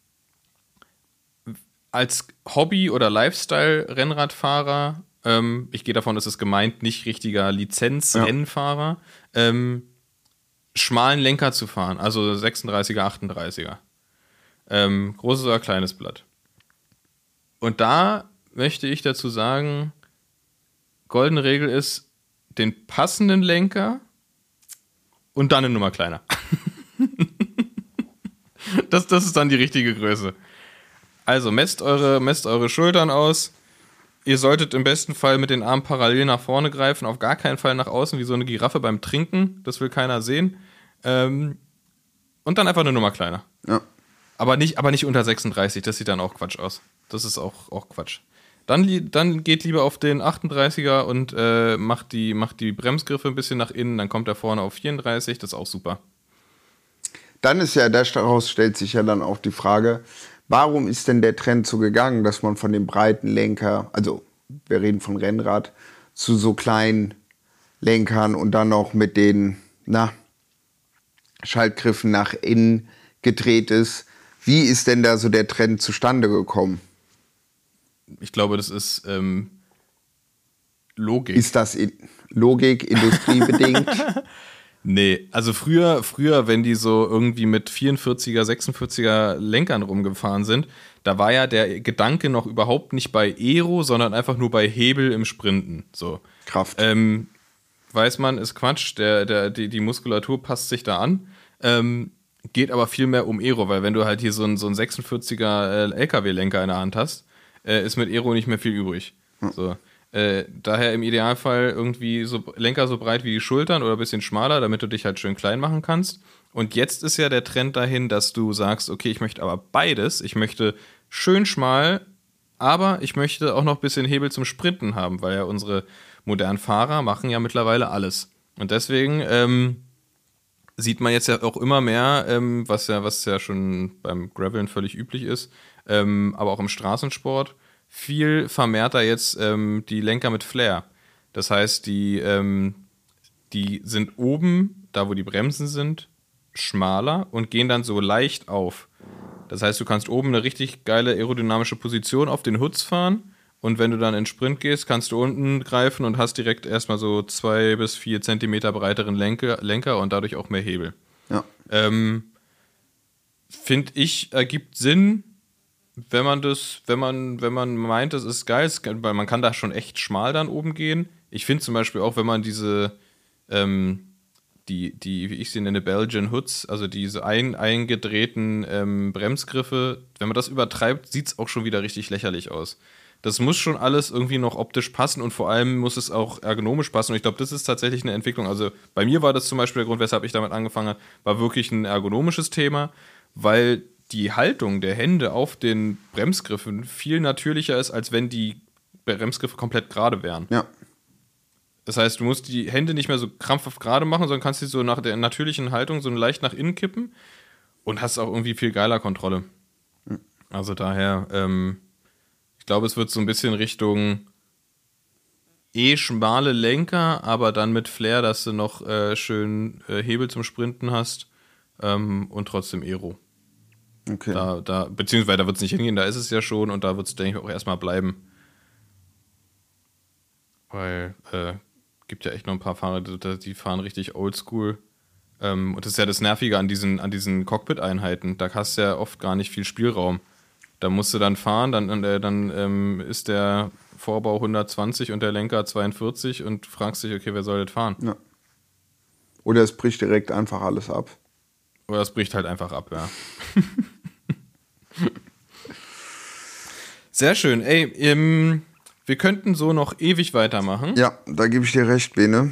als Hobby- oder Lifestyle-Rennradfahrer, ähm, ich gehe davon, dass es gemeint, nicht richtiger Lizenz-Rennfahrer, ähm, schmalen Lenker zu fahren, also 36er, 38er. Ähm, großes oder kleines Blatt. Und da möchte ich dazu sagen, goldene Regel ist, den passenden Lenker und dann eine Nummer kleiner. (laughs) das, das ist dann die richtige Größe. Also messt eure, messt eure Schultern aus. Ihr solltet im besten Fall mit den Armen parallel nach vorne greifen, auf gar keinen Fall nach außen, wie so eine Giraffe beim Trinken. Das will keiner sehen. Ähm, und dann einfach eine Nummer kleiner. Ja. Aber nicht, aber nicht unter 36, das sieht dann auch Quatsch aus. Das ist auch, auch Quatsch. Dann, dann geht lieber auf den 38er und äh, macht, die, macht die Bremsgriffe ein bisschen nach innen, dann kommt er vorne auf 34, das ist auch super. Dann ist ja, daraus stellt sich ja dann auch die Frage, warum ist denn der Trend so gegangen, dass man von dem breiten Lenker, also wir reden von Rennrad, zu so kleinen Lenkern und dann noch mit den, na, Schaltgriffen nach innen gedreht ist. Wie ist denn da so der Trend zustande gekommen? Ich glaube, das ist ähm, Logik. Ist das in Logik, industriebedingt? (laughs) Nee, also früher, früher, wenn die so irgendwie mit 44er, 46er Lenkern rumgefahren sind, da war ja der Gedanke noch überhaupt nicht bei Aero, sondern einfach nur bei Hebel im Sprinten. So. Kraft. Ähm, weiß man, ist Quatsch, der, der, die, die Muskulatur passt sich da an. Ähm, geht aber viel mehr um Aero, weil wenn du halt hier so einen, so einen 46er äh, LKW-Lenker in der Hand hast, äh, ist mit Aero nicht mehr viel übrig. So. Äh, daher im Idealfall irgendwie so Lenker so breit wie die Schultern oder ein bisschen schmaler, damit du dich halt schön klein machen kannst. Und jetzt ist ja der Trend dahin, dass du sagst, okay, ich möchte aber beides. Ich möchte schön schmal, aber ich möchte auch noch ein bisschen Hebel zum Sprinten haben, weil ja unsere modernen Fahrer machen ja mittlerweile alles. Und deswegen ähm, sieht man jetzt ja auch immer mehr, ähm, was ja, was ja schon beim Graveln völlig üblich ist, ähm, aber auch im Straßensport, viel vermehrter jetzt ähm, die Lenker mit Flair. Das heißt, die, ähm, die sind oben, da wo die Bremsen sind, schmaler und gehen dann so leicht auf. Das heißt, du kannst oben eine richtig geile aerodynamische Position auf den Hoods fahren und wenn du dann in Sprint gehst, kannst du unten greifen und hast direkt erstmal so zwei bis vier Zentimeter breiteren Lenker, Lenker und dadurch auch mehr Hebel. Ja. Ähm, Finde ich, ergibt Sinn, wenn man das, wenn man, wenn man meint, das ist geil, weil man kann da schon echt schmal dann oben gehen. Ich finde zum Beispiel auch, wenn man diese, ähm, die, die, wie ich sie nenne, Belgian Hoods, also diese ein, eingedrehten ähm, Bremsgriffe, wenn man das übertreibt, sieht es auch schon wieder richtig lächerlich aus. Das muss schon alles irgendwie noch optisch passen und vor allem muss es auch ergonomisch passen. Und ich glaube, das ist tatsächlich eine Entwicklung. Also bei mir war das zum Beispiel der Grund, weshalb ich damit angefangen habe, war wirklich ein ergonomisches Thema, weil die Haltung der Hände auf den Bremsgriffen viel natürlicher ist, als wenn die Bremsgriffe komplett gerade wären. Ja. Das heißt, du musst die Hände nicht mehr so krampfhaft gerade machen, sondern kannst sie so nach der natürlichen Haltung so leicht nach innen kippen und hast auch irgendwie viel geiler Kontrolle. Also daher, ähm, ich glaube, es wird so ein bisschen Richtung eh schmale Lenker, aber dann mit Flair, dass du noch äh, schön äh, Hebel zum Sprinten hast ähm, und trotzdem Aero. Okay. Da, da, beziehungsweise da wird es nicht hingehen, da ist es ja schon und da wird es, denke ich, auch erstmal bleiben. Weil äh, gibt ja echt noch ein paar Fahrer, die, fahren richtig oldschool. Ähm, und das ist ja das Nervige an diesen, an diesen Cockpit-Einheiten. Da hast du ja oft gar nicht viel Spielraum. Da musst du dann fahren, dann, äh, dann ähm, ist der Vorbau 120 und der Lenker 42 und fragst dich, okay, wer soll das fahren? ja. Oder es bricht direkt einfach alles ab. Oder es bricht halt einfach ab, ja. (laughs) Sehr schön. Ey, ähm, wir könnten so noch ewig weitermachen, Ja, da gebe ich dir recht, Bene.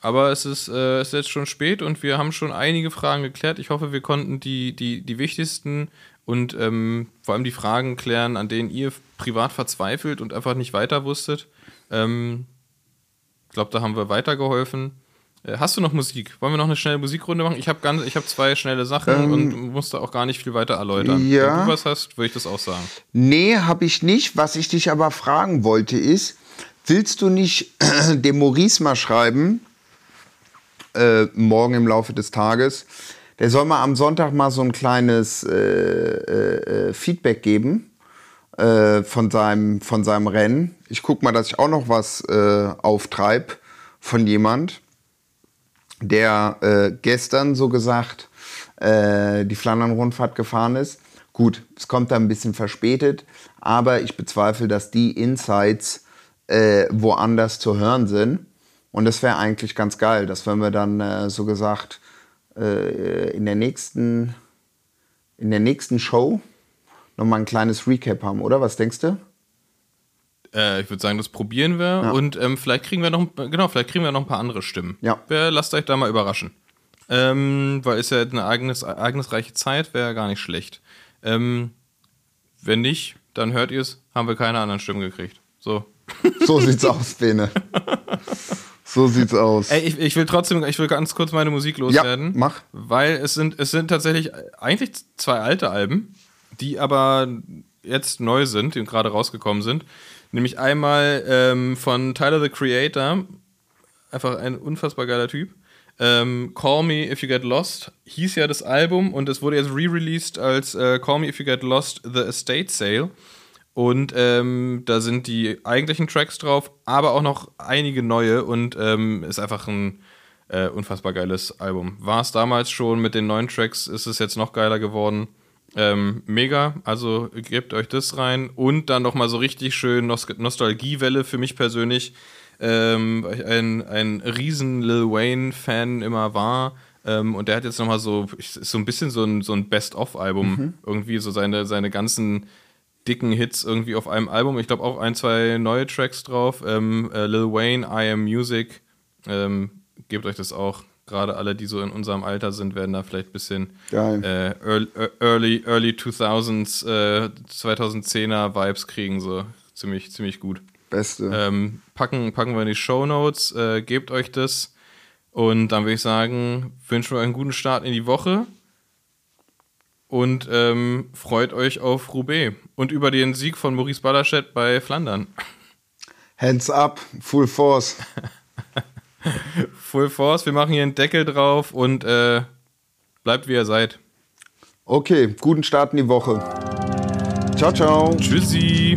aber es ist, äh, es ist jetzt schon spät und wir haben schon einige Fragen geklärt. Ich hoffe, wir konnten die, die, die wichtigsten und ähm, vor allem die Fragen klären, an denen ihr privat verzweifelt und einfach nicht weiter wusstet. Ähm, ich glaube, da haben wir weitergeholfen. Äh, Hast du noch Musik? Wollen wir noch eine schnelle Musikrunde machen? Ich habe ganz, ich habe zwei schnelle Sachen Ähm, und musste auch gar nicht viel weiter erläutern. ja. Wenn du was hast, würde ich das auch sagen. Nee, habe ich nicht. Was ich dich aber fragen wollte ist, willst du nicht (clears throat) dem Maurice mal schreiben, äh, morgen im Laufe des Tages, der soll mal am Sonntag mal so ein kleines äh, äh, äh, Feedback geben von, seinem, von seinem Rennen. Ich guck mal, dass ich auch noch was auftreibe von jemand, der äh, gestern so gesagt äh, die Flandern-Rundfahrt gefahren ist. Gut, es kommt da ein bisschen verspätet, aber ich bezweifle, dass die Insights äh, woanders zu hören sind. Und das wäre eigentlich ganz geil, dass wenn wir dann äh, so gesagt äh, in der nächsten in der nächsten Show nochmal ein kleines Recap haben, oder? Was denkst du? Äh, ich würde sagen, das probieren wir Ja. und ähm, vielleicht kriegen wir noch, genau, vielleicht kriegen wir noch ein paar andere Stimmen. Ja. Wer, lasst euch da mal überraschen. Ähm, weil ist ja eine ereignis, ereignisreiche Zeit, wäre ja gar nicht schlecht. Ähm, wenn nicht, dann hört ihr es, haben wir keine anderen Stimmen gekriegt. So. (laughs) So sieht's aus, Bene. So sieht's aus. Ey, ich, ich will trotzdem, ich will ganz kurz meine Musik loswerden. mach. Weil es sind, es sind tatsächlich eigentlich zwei alte Alben, die aber jetzt neu sind, die gerade rausgekommen sind. Nämlich einmal ähm, von Tyler the Creator, einfach ein unfassbar geiler Typ. Ähm, Call Me If You Get Lost hieß ja das Album und es wurde jetzt re-released als äh, Call Me If You Get Lost The Estate Sale. Und ähm, da sind die eigentlichen Tracks drauf, aber auch noch einige neue und ähm, ist einfach ein äh, unfassbar geiles Album. War es damals schon mit den neuen Tracks, ist es jetzt noch geiler geworden. Ähm, mega, also gebt euch das rein und dann noch mal so richtig schön Nos Nostalgiewelle für mich persönlich, ähm, weil ich ein, ein riesen Lil Wayne-Fan immer war. Ähm, und der hat jetzt noch mal so, so ein bisschen so ein, so ein Best-of-Album. Irgendwie so seine, seine ganzen dicken Hits irgendwie auf einem Album. Ich glaube auch ein, zwei neue Tracks drauf. Ähm, äh, Lil Wayne, I Am Music. Ähm, gebt euch das auch. Gerade alle, die so in unserem Alter sind, werden da vielleicht ein bisschen Geil. äh, early, early, early 2000s, äh, 2010er Vibes kriegen. So ziemlich, ziemlich gut. Beste. Ähm, packen, packen wir in die Show Notes. Äh, gebt euch das. Und dann würde ich sagen, wünschen wir einen guten Start in die Woche. Und ähm, freut euch auf Roubaix und über den Sieg von Maurice Ballerstedt bei Flandern. Hands up, full force. (laughs) (laughs) Full Force, wir machen hier einen Deckel drauf und äh, bleibt wie ihr seid. Okay, guten Start in die Woche. Ciao, ciao. Tschüssi.